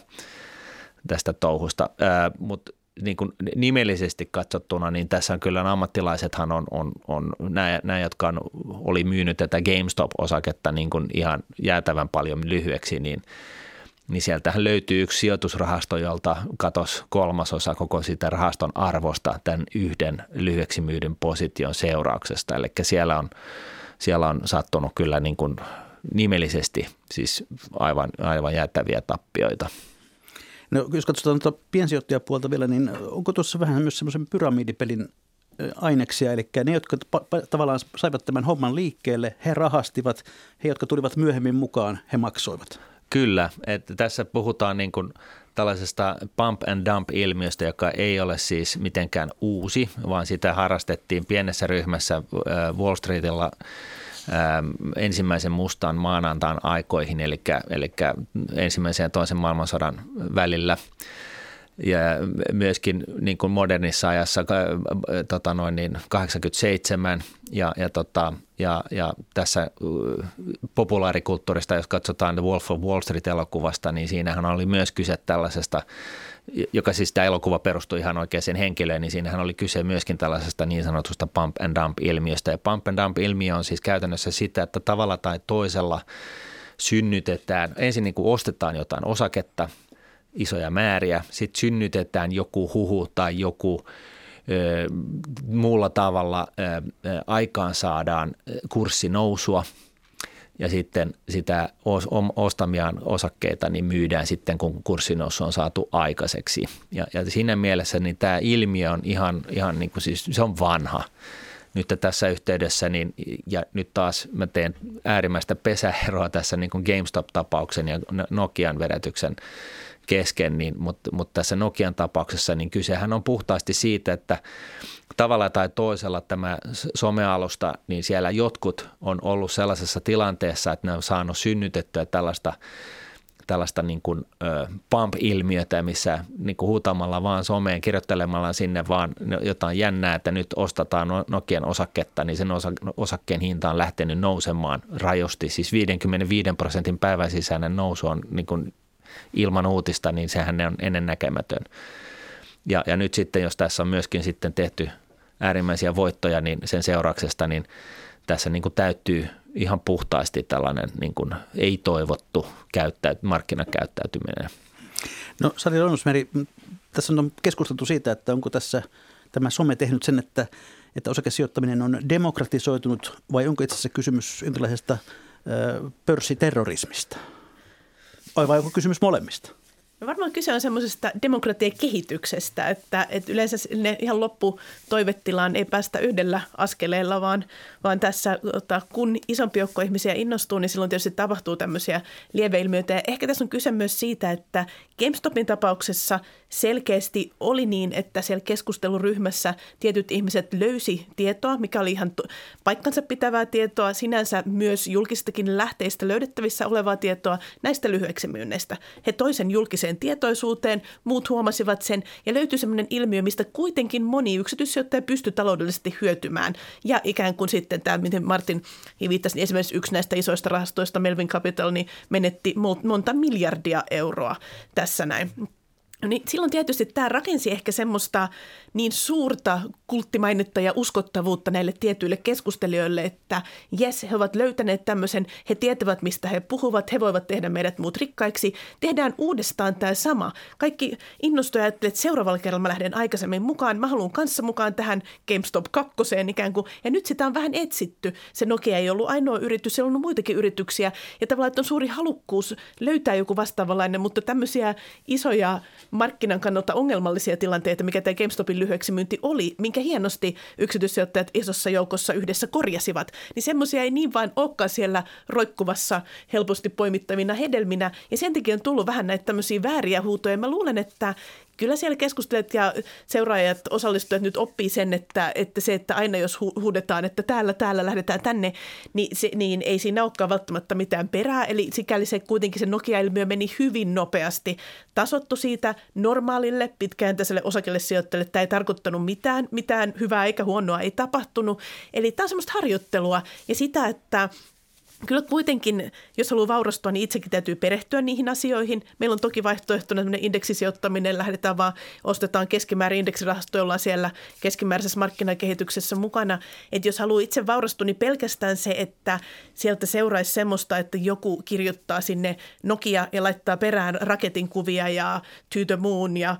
Speaker 4: tästä touhusta. Äh, Mutta niin nimellisesti katsottuna, niin tässä on kyllä ammattilaisethan on, on, on nämä, nämä, jotka on, oli myynyt tätä GameStop-osaketta niin ihan jäätävän paljon lyhyeksi, niin – niin sieltähän löytyy yksi sijoitusrahasto, jolta katos kolmasosa koko sitä rahaston arvosta tämän yhden lyhyeksi myydyn position seurauksesta. Eli siellä on, siellä on sattunut kyllä niin kuin nimellisesti siis aivan, aivan jättäviä tappioita.
Speaker 2: No, jos katsotaan tuota piensijoittajapuolta vielä, niin onko tuossa vähän myös semmoisen pyramidipelin aineksia, eli ne, jotka tavallaan saivat tämän homman liikkeelle, he rahastivat, he, jotka tulivat myöhemmin mukaan, he maksoivat.
Speaker 4: Kyllä, että tässä puhutaan niin kuin tällaisesta pump and dump ilmiöstä, joka ei ole siis mitenkään uusi, vaan sitä harrastettiin pienessä ryhmässä äh, Wall Streetilla ähm, ensimmäisen mustan maanantaan aikoihin, eli, eli ensimmäisen ja toisen maailmansodan välillä ja myöskin niin kuin modernissa ajassa äh, tota noin niin 87 ja, ja, tota, ja, ja tässä äh, populaarikulttuurista, jos katsotaan The Wolf of Wall Street-elokuvasta, niin siinähän oli myös kyse tällaisesta, joka siis tämä elokuva perustui ihan oikeaan henkilöön, niin siinähän oli kyse myöskin tällaisesta niin sanotusta pump and dump-ilmiöstä. Ja pump and dump-ilmiö on siis käytännössä sitä, että tavalla tai toisella synnytetään, ensin niin kuin ostetaan jotain osaketta – isoja määriä. Sitten synnytetään joku huhu tai joku ö, muulla tavalla ö, aikaan saadaan kurssinousua ja sitten sitä ostamiaan osakkeita niin myydään sitten, kun kurssinousu on saatu aikaiseksi. Ja, ja siinä mielessä niin tämä ilmiö on ihan, ihan niin kuin siis, se on vanha. Nyt tässä yhteydessä, niin, ja nyt taas mä teen äärimmäistä pesäeroa tässä niin kuin GameStop-tapauksen ja Nokian vedätyksen kesken, niin, mutta, mutta tässä Nokian tapauksessa niin kysehän on puhtaasti siitä, että tavalla tai toisella tämä somealusta, niin siellä jotkut on ollut sellaisessa tilanteessa, että ne on saanut synnytettyä tällaista tällaista niin kuin, ö, pump-ilmiötä, missä niin kuin huutamalla vaan someen, kirjoittelemalla sinne vaan jotain jännää, että nyt ostetaan no-, Nokian osaketta, niin sen osa, osakkeen hinta on lähtenyt nousemaan rajusti. Siis 55 prosentin päivän sisäinen nousu on niin kuin ilman uutista, niin sehän on ennennäkemätön. Ja, ja nyt sitten, jos tässä on myöskin sitten tehty äärimmäisiä voittoja, niin sen seurauksesta, niin tässä niin kuin täyttyy ihan puhtaasti tällainen niin kuin ei-toivottu käyttäyt, markkinakäyttäytyminen.
Speaker 2: No Sari Ronusmeri, tässä on keskusteltu siitä, että onko tässä tämä some tehnyt sen, että, että osakesijoittaminen on demokratisoitunut vai onko itse asiassa kysymys jonkinlaisesta pörssiterrorismista? Vai onko kysymys molemmista?
Speaker 3: No varmaan kyse on semmoisesta demokratian kehityksestä, että, että yleensä ne ihan lopputoivetilaan ei päästä yhdellä askeleella, vaan, vaan tässä kun isompi joukko ihmisiä innostuu, niin silloin tietysti tapahtuu tämmöisiä lieveilmiöitä. Ja ehkä tässä on kyse myös siitä, että GameStopin tapauksessa selkeästi oli niin, että siellä keskusteluryhmässä tietyt ihmiset löysi tietoa, mikä oli ihan paikkansa pitävää tietoa, sinänsä myös julkistakin lähteistä löydettävissä olevaa tietoa näistä lyhyeksi myynneistä. He toisen julkiseen tietoisuuteen, muut huomasivat sen ja löytyi sellainen ilmiö, mistä kuitenkin moni yksityissijoittaja pystyi taloudellisesti hyötymään. Ja ikään kuin sitten tämä, miten Martin viittasi, niin esimerkiksi yksi näistä isoista rahastoista, Melvin Capital, niin menetti monta miljardia euroa tässä näin. No niin silloin tietysti tämä rakensi ehkä semmoista niin suurta kulttimainetta ja uskottavuutta näille tietyille keskustelijoille, että jes, he ovat löytäneet tämmöisen, he tietävät mistä he puhuvat, he voivat tehdä meidät muut rikkaiksi. Tehdään uudestaan tämä sama. Kaikki innostuja ajattelevat, että seuraavalla kerralla mä lähden aikaisemmin mukaan, mä haluan kanssa mukaan tähän GameStop 2 ikään kuin. Ja nyt sitä on vähän etsitty. Se Nokia ei ollut ainoa yritys, siellä on ollut muitakin yrityksiä. Ja tavallaan, että on suuri halukkuus löytää joku vastaavanlainen, mutta tämmöisiä isoja markkinan kannalta ongelmallisia tilanteita, mikä tämä GameStopin lyhyeksi myynti oli, minkä hienosti yksityissijoittajat isossa joukossa yhdessä korjasivat, niin semmoisia ei niin vain olekaan siellä roikkuvassa helposti poimittavina hedelminä. Ja sen takia on tullut vähän näitä tämmöisiä vääriä huutoja. Mä luulen, että kyllä siellä keskustelijat ja seuraajat, osallistujat nyt oppii sen, että, että se, että aina jos huudetaan, että täällä, täällä lähdetään tänne, niin, se, niin ei siinä olekaan välttämättä mitään perää. Eli sikäli se kuitenkin se Nokia-ilmiö meni hyvin nopeasti. Tasottu siitä normaalille pitkäjänteiselle osakelle sijoittajalle. Tämä ei tarkoittanut mitään, mitään hyvää eikä huonoa ei tapahtunut. Eli tämä on semmoista harjoittelua ja sitä, että Kyllä kuitenkin, jos haluaa vaurastua, niin itsekin täytyy perehtyä niihin asioihin. Meillä on toki vaihtoehtona indeksisijoittaminen, lähdetään vaan, ostetaan keskimäärin indeksirahasto, jolla siellä keskimääräisessä markkinakehityksessä mukana. Että jos haluaa itse vaurastua, niin pelkästään se, että sieltä seuraisi semmoista, että joku kirjoittaa sinne Nokia ja laittaa perään raketin kuvia ja to the moon ja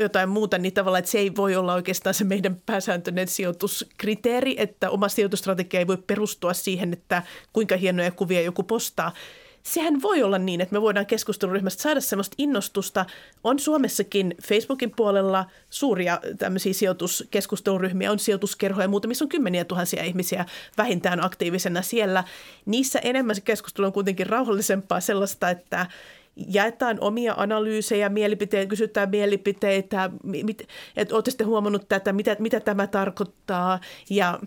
Speaker 3: jotain muuta, niin tavallaan, että se ei voi olla oikeastaan se meidän pääsääntöinen sijoituskriteeri, että oma sijoitustrategia ei voi perustua siihen, että kuinka hienoja kuvia joku postaa. Sehän voi olla niin, että me voidaan keskusteluryhmästä saada sellaista innostusta. On Suomessakin Facebookin puolella suuria tämmöisiä sijoituskeskusteluryhmiä, on sijoituskerhoja ja muuta, missä on kymmeniä tuhansia ihmisiä vähintään aktiivisena siellä. Niissä enemmän se keskustelu on kuitenkin rauhallisempaa sellaista, että jaetaan omia analyysejä, mielipiteitä, kysytään mielipiteitä, että olette sitten huomannut tätä, mitä, mitä tämä tarkoittaa ja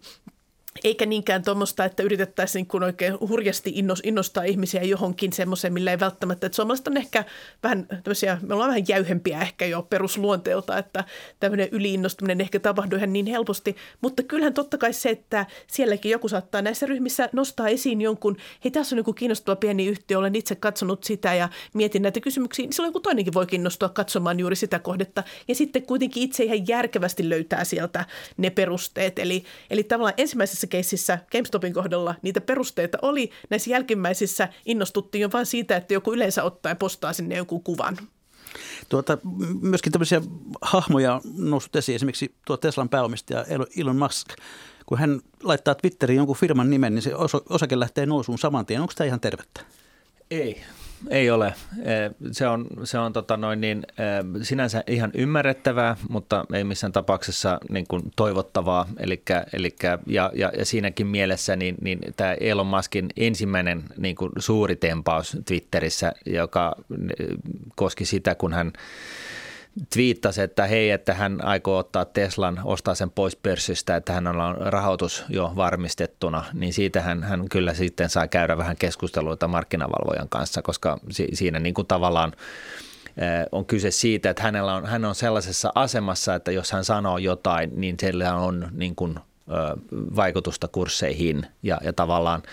Speaker 3: eikä niinkään tuommoista, että yritettäisiin kun oikein hurjasti innostaa ihmisiä johonkin semmoiseen, millä ei välttämättä, että suomalaiset on ehkä vähän tämmöisiä, me ollaan vähän jäyhempiä ehkä jo perusluonteelta, että tämmöinen yliinnostuminen ehkä tapahtuu ihan niin helposti, mutta kyllähän totta kai se, että sielläkin joku saattaa näissä ryhmissä nostaa esiin jonkun, hei tässä on joku kiinnostava pieni yhtiö, olen itse katsonut sitä ja mietin näitä kysymyksiä, niin silloin joku toinenkin voi kiinnostua katsomaan juuri sitä kohdetta. Ja sitten kuitenkin itse ihan järkevästi löytää sieltä ne perusteet, eli, eli tavallaan ensimmäisessä keississä GameStopin kohdalla niitä perusteita oli. Näissä jälkimmäisissä innostuttiin jo vain siitä, että joku yleensä ottaa ja postaa sinne joku kuvan.
Speaker 2: Tuota, myöskin tämmöisiä hahmoja noussut esiin, esimerkiksi tuo Teslan pääomistaja Elon Musk. Kun hän laittaa Twitteriin jonkun firman nimen, niin se osake lähtee nousuun saman tien. Onko tämä ihan tervettä?
Speaker 4: Ei, ei ole. Se on, se on tota noin niin, sinänsä ihan ymmärrettävää, mutta ei missään tapauksessa niin kuin toivottavaa. Elikkä, elikkä, ja, ja, ja siinäkin mielessä niin, niin tämä Elon Muskin ensimmäinen niin kuin suuri tempaus Twitterissä, joka koski sitä, kun hän twiittasi, että hei, että hän aikoo ottaa Teslan, ostaa sen pois pörssistä, että hän on rahoitus jo varmistettuna, niin siitä hän, hän kyllä sitten saa käydä vähän keskusteluita markkinavalvojan kanssa, koska si, siinä niin kuin tavallaan eh, on kyse siitä, että hänellä on, hän on sellaisessa asemassa, että jos hän sanoo jotain, niin sillä on niin kuin vaikutusta kursseihin ja, ja tavallaan,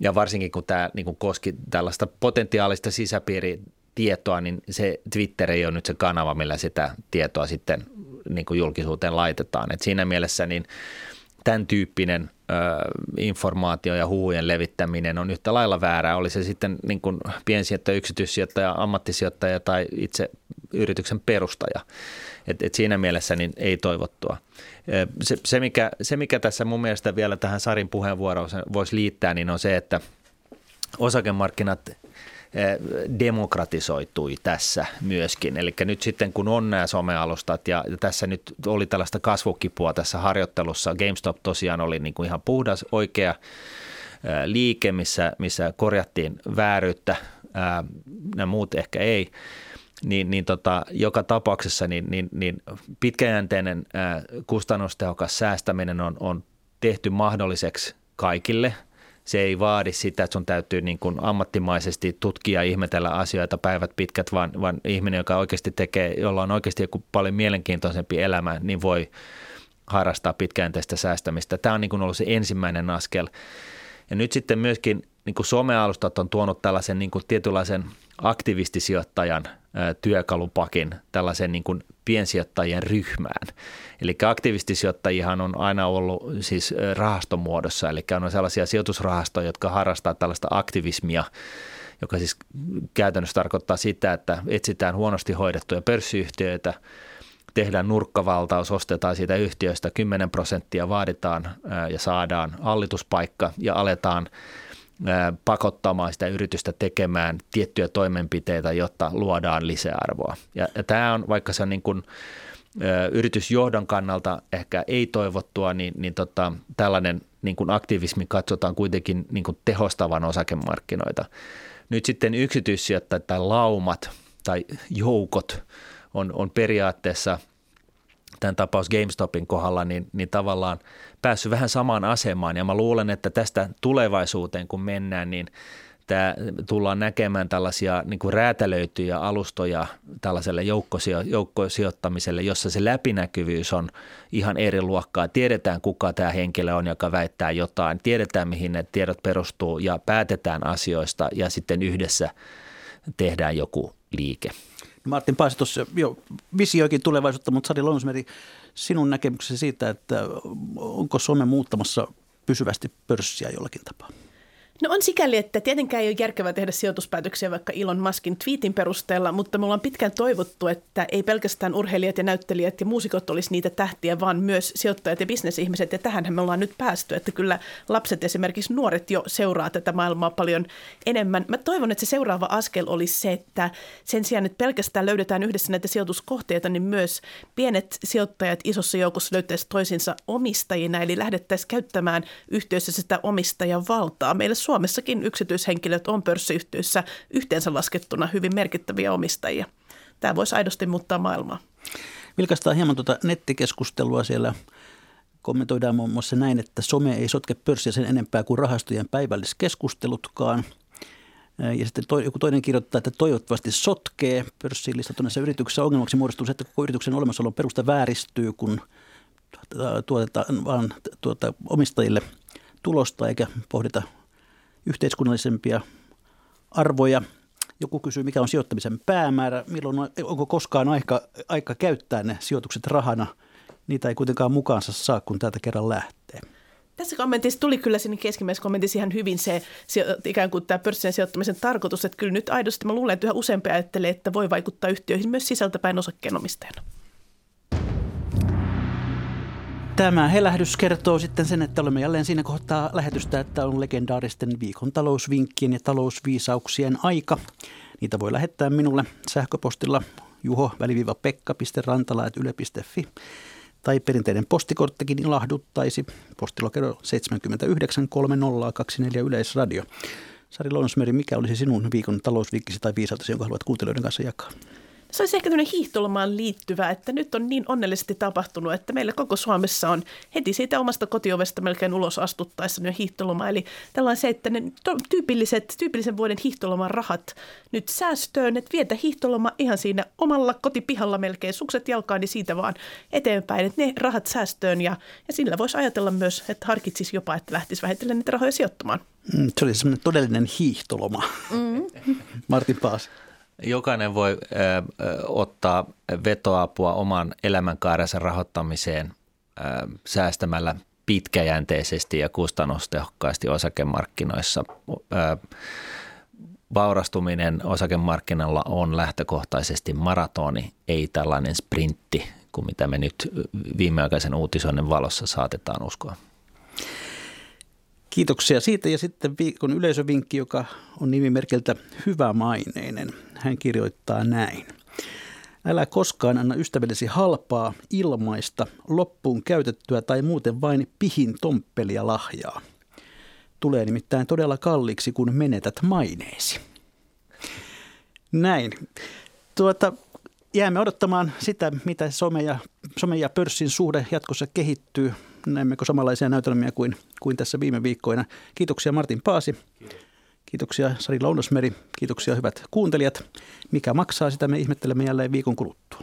Speaker 4: ja varsinkin kun tämä niin kuin koski tällaista potentiaalista sisäpiiri tietoa, niin se Twitter ei ole nyt se kanava, millä sitä tietoa sitten niin kuin julkisuuteen laitetaan. Et siinä mielessä niin tämän tyyppinen ö, informaatio ja huhujen levittäminen on yhtä lailla väärää. Oli se sitten niin kuin piensijoittaja, yksityissijoittaja, ammattisijoittaja tai itse yrityksen perustaja. Et, et siinä mielessä niin ei toivottua. Se, se, mikä, se, mikä tässä mun mielestä vielä tähän Sarin puheenvuoroon voisi liittää, niin on se, että osakemarkkinat demokratisoitui tässä myöskin. Eli nyt sitten kun on nämä somealustat ja tässä nyt oli tällaista kasvukipua tässä harjoittelussa, GameStop tosiaan oli niin kuin ihan puhdas oikea eh, liike, missä, missä korjattiin vääryyttä, nämä muut ehkä ei, niin, niin tota, joka tapauksessa niin, niin, niin pitkäjänteinen kustannustehokas säästäminen on, on tehty mahdolliseksi kaikille – se ei vaadi sitä, että sun täytyy niin kuin ammattimaisesti tutkia ja ihmetellä asioita päivät pitkät, vaan, vaan ihminen, joka oikeasti tekee, jolla on oikeasti joku paljon mielenkiintoisempi elämä, niin voi harrastaa pitkäjänteistä säästämistä. Tämä on niin kuin ollut se ensimmäinen askel. Ja nyt sitten myöskin niin kuin somealustat on tuonut tällaisen niin kuin tietynlaisen aktivistisijoittajan työkalupakin tällaisen niin kuin piensijoittajien ryhmään. Eli aktivistisijoittajihan on aina ollut siis rahastomuodossa, eli on sellaisia sijoitusrahastoja, jotka harrastaa tällaista aktivismia, joka siis käytännössä tarkoittaa sitä, että etsitään huonosti hoidettuja pörssiyhtiöitä, tehdään nurkkavaltaus, ostetaan siitä yhtiöstä 10 prosenttia, vaaditaan ja saadaan hallituspaikka ja aletaan pakottamaan sitä yritystä tekemään tiettyjä toimenpiteitä, jotta luodaan lisäarvoa. Ja, ja tämä on, vaikka se on niin kuin, yritysjohdon kannalta ehkä ei toivottua, niin, niin tota, tällainen niin kuin aktivismi katsotaan kuitenkin niin kuin tehostavan osakemarkkinoita. Nyt sitten yksityissijoittajat tai laumat tai joukot on, on periaatteessa tämän tapaus GameStopin kohdalla, niin, niin tavallaan päässyt vähän samaan asemaan. Ja mä luulen, että tästä tulevaisuuteen kun mennään, niin tämä tullaan näkemään tällaisia niin kuin räätälöityjä alustoja tällaiselle joukkosio, joukkosijoittamiselle, jossa se läpinäkyvyys on ihan eri luokkaa. Tiedetään, kuka tämä henkilö on, joka väittää jotain, tiedetään, mihin ne tiedot perustuu ja päätetään asioista ja sitten yhdessä tehdään joku liike.
Speaker 2: Martin Paasi tuossa jo visioikin tulevaisuutta, mutta Sari Lounusmeri, sinun näkemyksesi siitä, että onko Suomi muuttamassa pysyvästi pörssiä jollakin tapaa?
Speaker 3: No on sikäli, että tietenkään ei ole järkevää tehdä sijoituspäätöksiä vaikka Elon Muskin tweetin perusteella, mutta me ollaan pitkään toivottu, että ei pelkästään urheilijat ja näyttelijät ja muusikot olisi niitä tähtiä, vaan myös sijoittajat ja bisnesihmiset. Ja tähän me ollaan nyt päästy, että kyllä lapset esimerkiksi nuoret jo seuraa tätä maailmaa paljon enemmän. Mä toivon, että se seuraava askel olisi se, että sen sijaan, että pelkästään löydetään yhdessä näitä sijoituskohteita, niin myös pienet sijoittajat isossa joukossa löytäisi toisinsa omistajina, eli lähdettäisiin käyttämään yhteisössä sitä omistajan valtaa. Meillä Suomessakin yksityishenkilöt on pörssiyhtiöissä yhteensä laskettuna hyvin merkittäviä omistajia. Tämä voisi aidosti muuttaa maailmaa.
Speaker 2: Vilkaistaan hieman tuota nettikeskustelua siellä. Kommentoidaan muun muassa näin, että some ei sotke pörssiä sen enempää kuin rahastojen päivälliskeskustelutkaan. Ja sitten toi, joku toinen kirjoittaa, että toivottavasti sotkee pörssiin listattuneessa yrityksessä. Ongelmaksi muodostuu se, että koko yrityksen olemassaolon perusta vääristyy, kun tuotetaan vaan tuota, omistajille tulosta eikä pohdita yhteiskunnallisempia arvoja. Joku kysyy, mikä on sijoittamisen päämäärä, milloin onko koskaan aika, aika käyttää ne sijoitukset rahana. Niitä ei kuitenkaan mukaansa saa, kun täältä kerran lähtee.
Speaker 3: Tässä kommentissa tuli kyllä sinne keskimmäisessä kommentissa ihan hyvin se ikään kuin tämä pörssin sijoittamisen tarkoitus, että kyllä nyt aidosti mä luulen, että yhä useampi ajattelee, että voi vaikuttaa yhtiöihin myös sisältäpäin osakkeenomistajana.
Speaker 2: Tämä helähdys kertoo sitten sen, että olemme jälleen siinä kohtaa lähetystä, että on legendaaristen viikon talousvinkkien ja talousviisauksien aika. Niitä voi lähettää minulle sähköpostilla juho-pekka.rantala.yle.fi tai perinteinen postikorttikin ilahduttaisi. Postilokero 793024 Yleisradio. Sari Lonsmeri, mikä olisi sinun viikon talousviikkisi tai viisautesi, jonka haluat kuuntelijoiden kanssa jakaa?
Speaker 3: Se olisi ehkä tämmöinen hiihtolomaan liittyvä, että nyt on niin onnellisesti tapahtunut, että meillä koko Suomessa on heti siitä omasta kotiovesta melkein ulos astuttaessa nyt hiihtoloma. Eli tällainen se, että ne tyypilliset, tyypillisen vuoden hiihtoloman rahat nyt säästöön, että vietä hiihtoloma ihan siinä omalla kotipihalla melkein sukset jalkaan, niin siitä vaan eteenpäin, että ne rahat säästöön ja, ja sillä voisi ajatella myös, että harkitsisi jopa, että lähtisi vähitellen niitä rahoja sijoittamaan.
Speaker 2: Mm, se oli semmoinen todellinen hiihtoloma. Mm. Martin Paas.
Speaker 4: Jokainen voi ö, ottaa vetoapua oman elämänkaarensa rahoittamiseen ö, säästämällä pitkäjänteisesti ja kustannustehokkaasti osakemarkkinoissa. Ö, vaurastuminen osakemarkkinalla on lähtökohtaisesti maratoni, ei tällainen sprintti kuin mitä me nyt viimeaikaisen uutisoinnin valossa saatetaan uskoa.
Speaker 2: Kiitoksia siitä ja sitten viikon yleisövinkki, joka on nimimerkeltä Hyvämaineinen. Hän kirjoittaa näin. Älä koskaan anna ystävellesi halpaa, ilmaista, loppuun käytettyä tai muuten vain pihin tomppelia lahjaa. Tulee nimittäin todella kalliiksi, kun menetät maineesi. Näin. Tuota, jäämme odottamaan sitä, mitä some ja, some ja pörssin suhde jatkossa kehittyy. Näemmekö samanlaisia näytelmiä kuin, kuin tässä viime viikkoina. Kiitoksia Martin Paasi. Kiitos. Kiitoksia Sari Lounasmeri. Kiitoksia hyvät kuuntelijat. Mikä maksaa, sitä me ihmettelemme jälleen viikon kuluttua.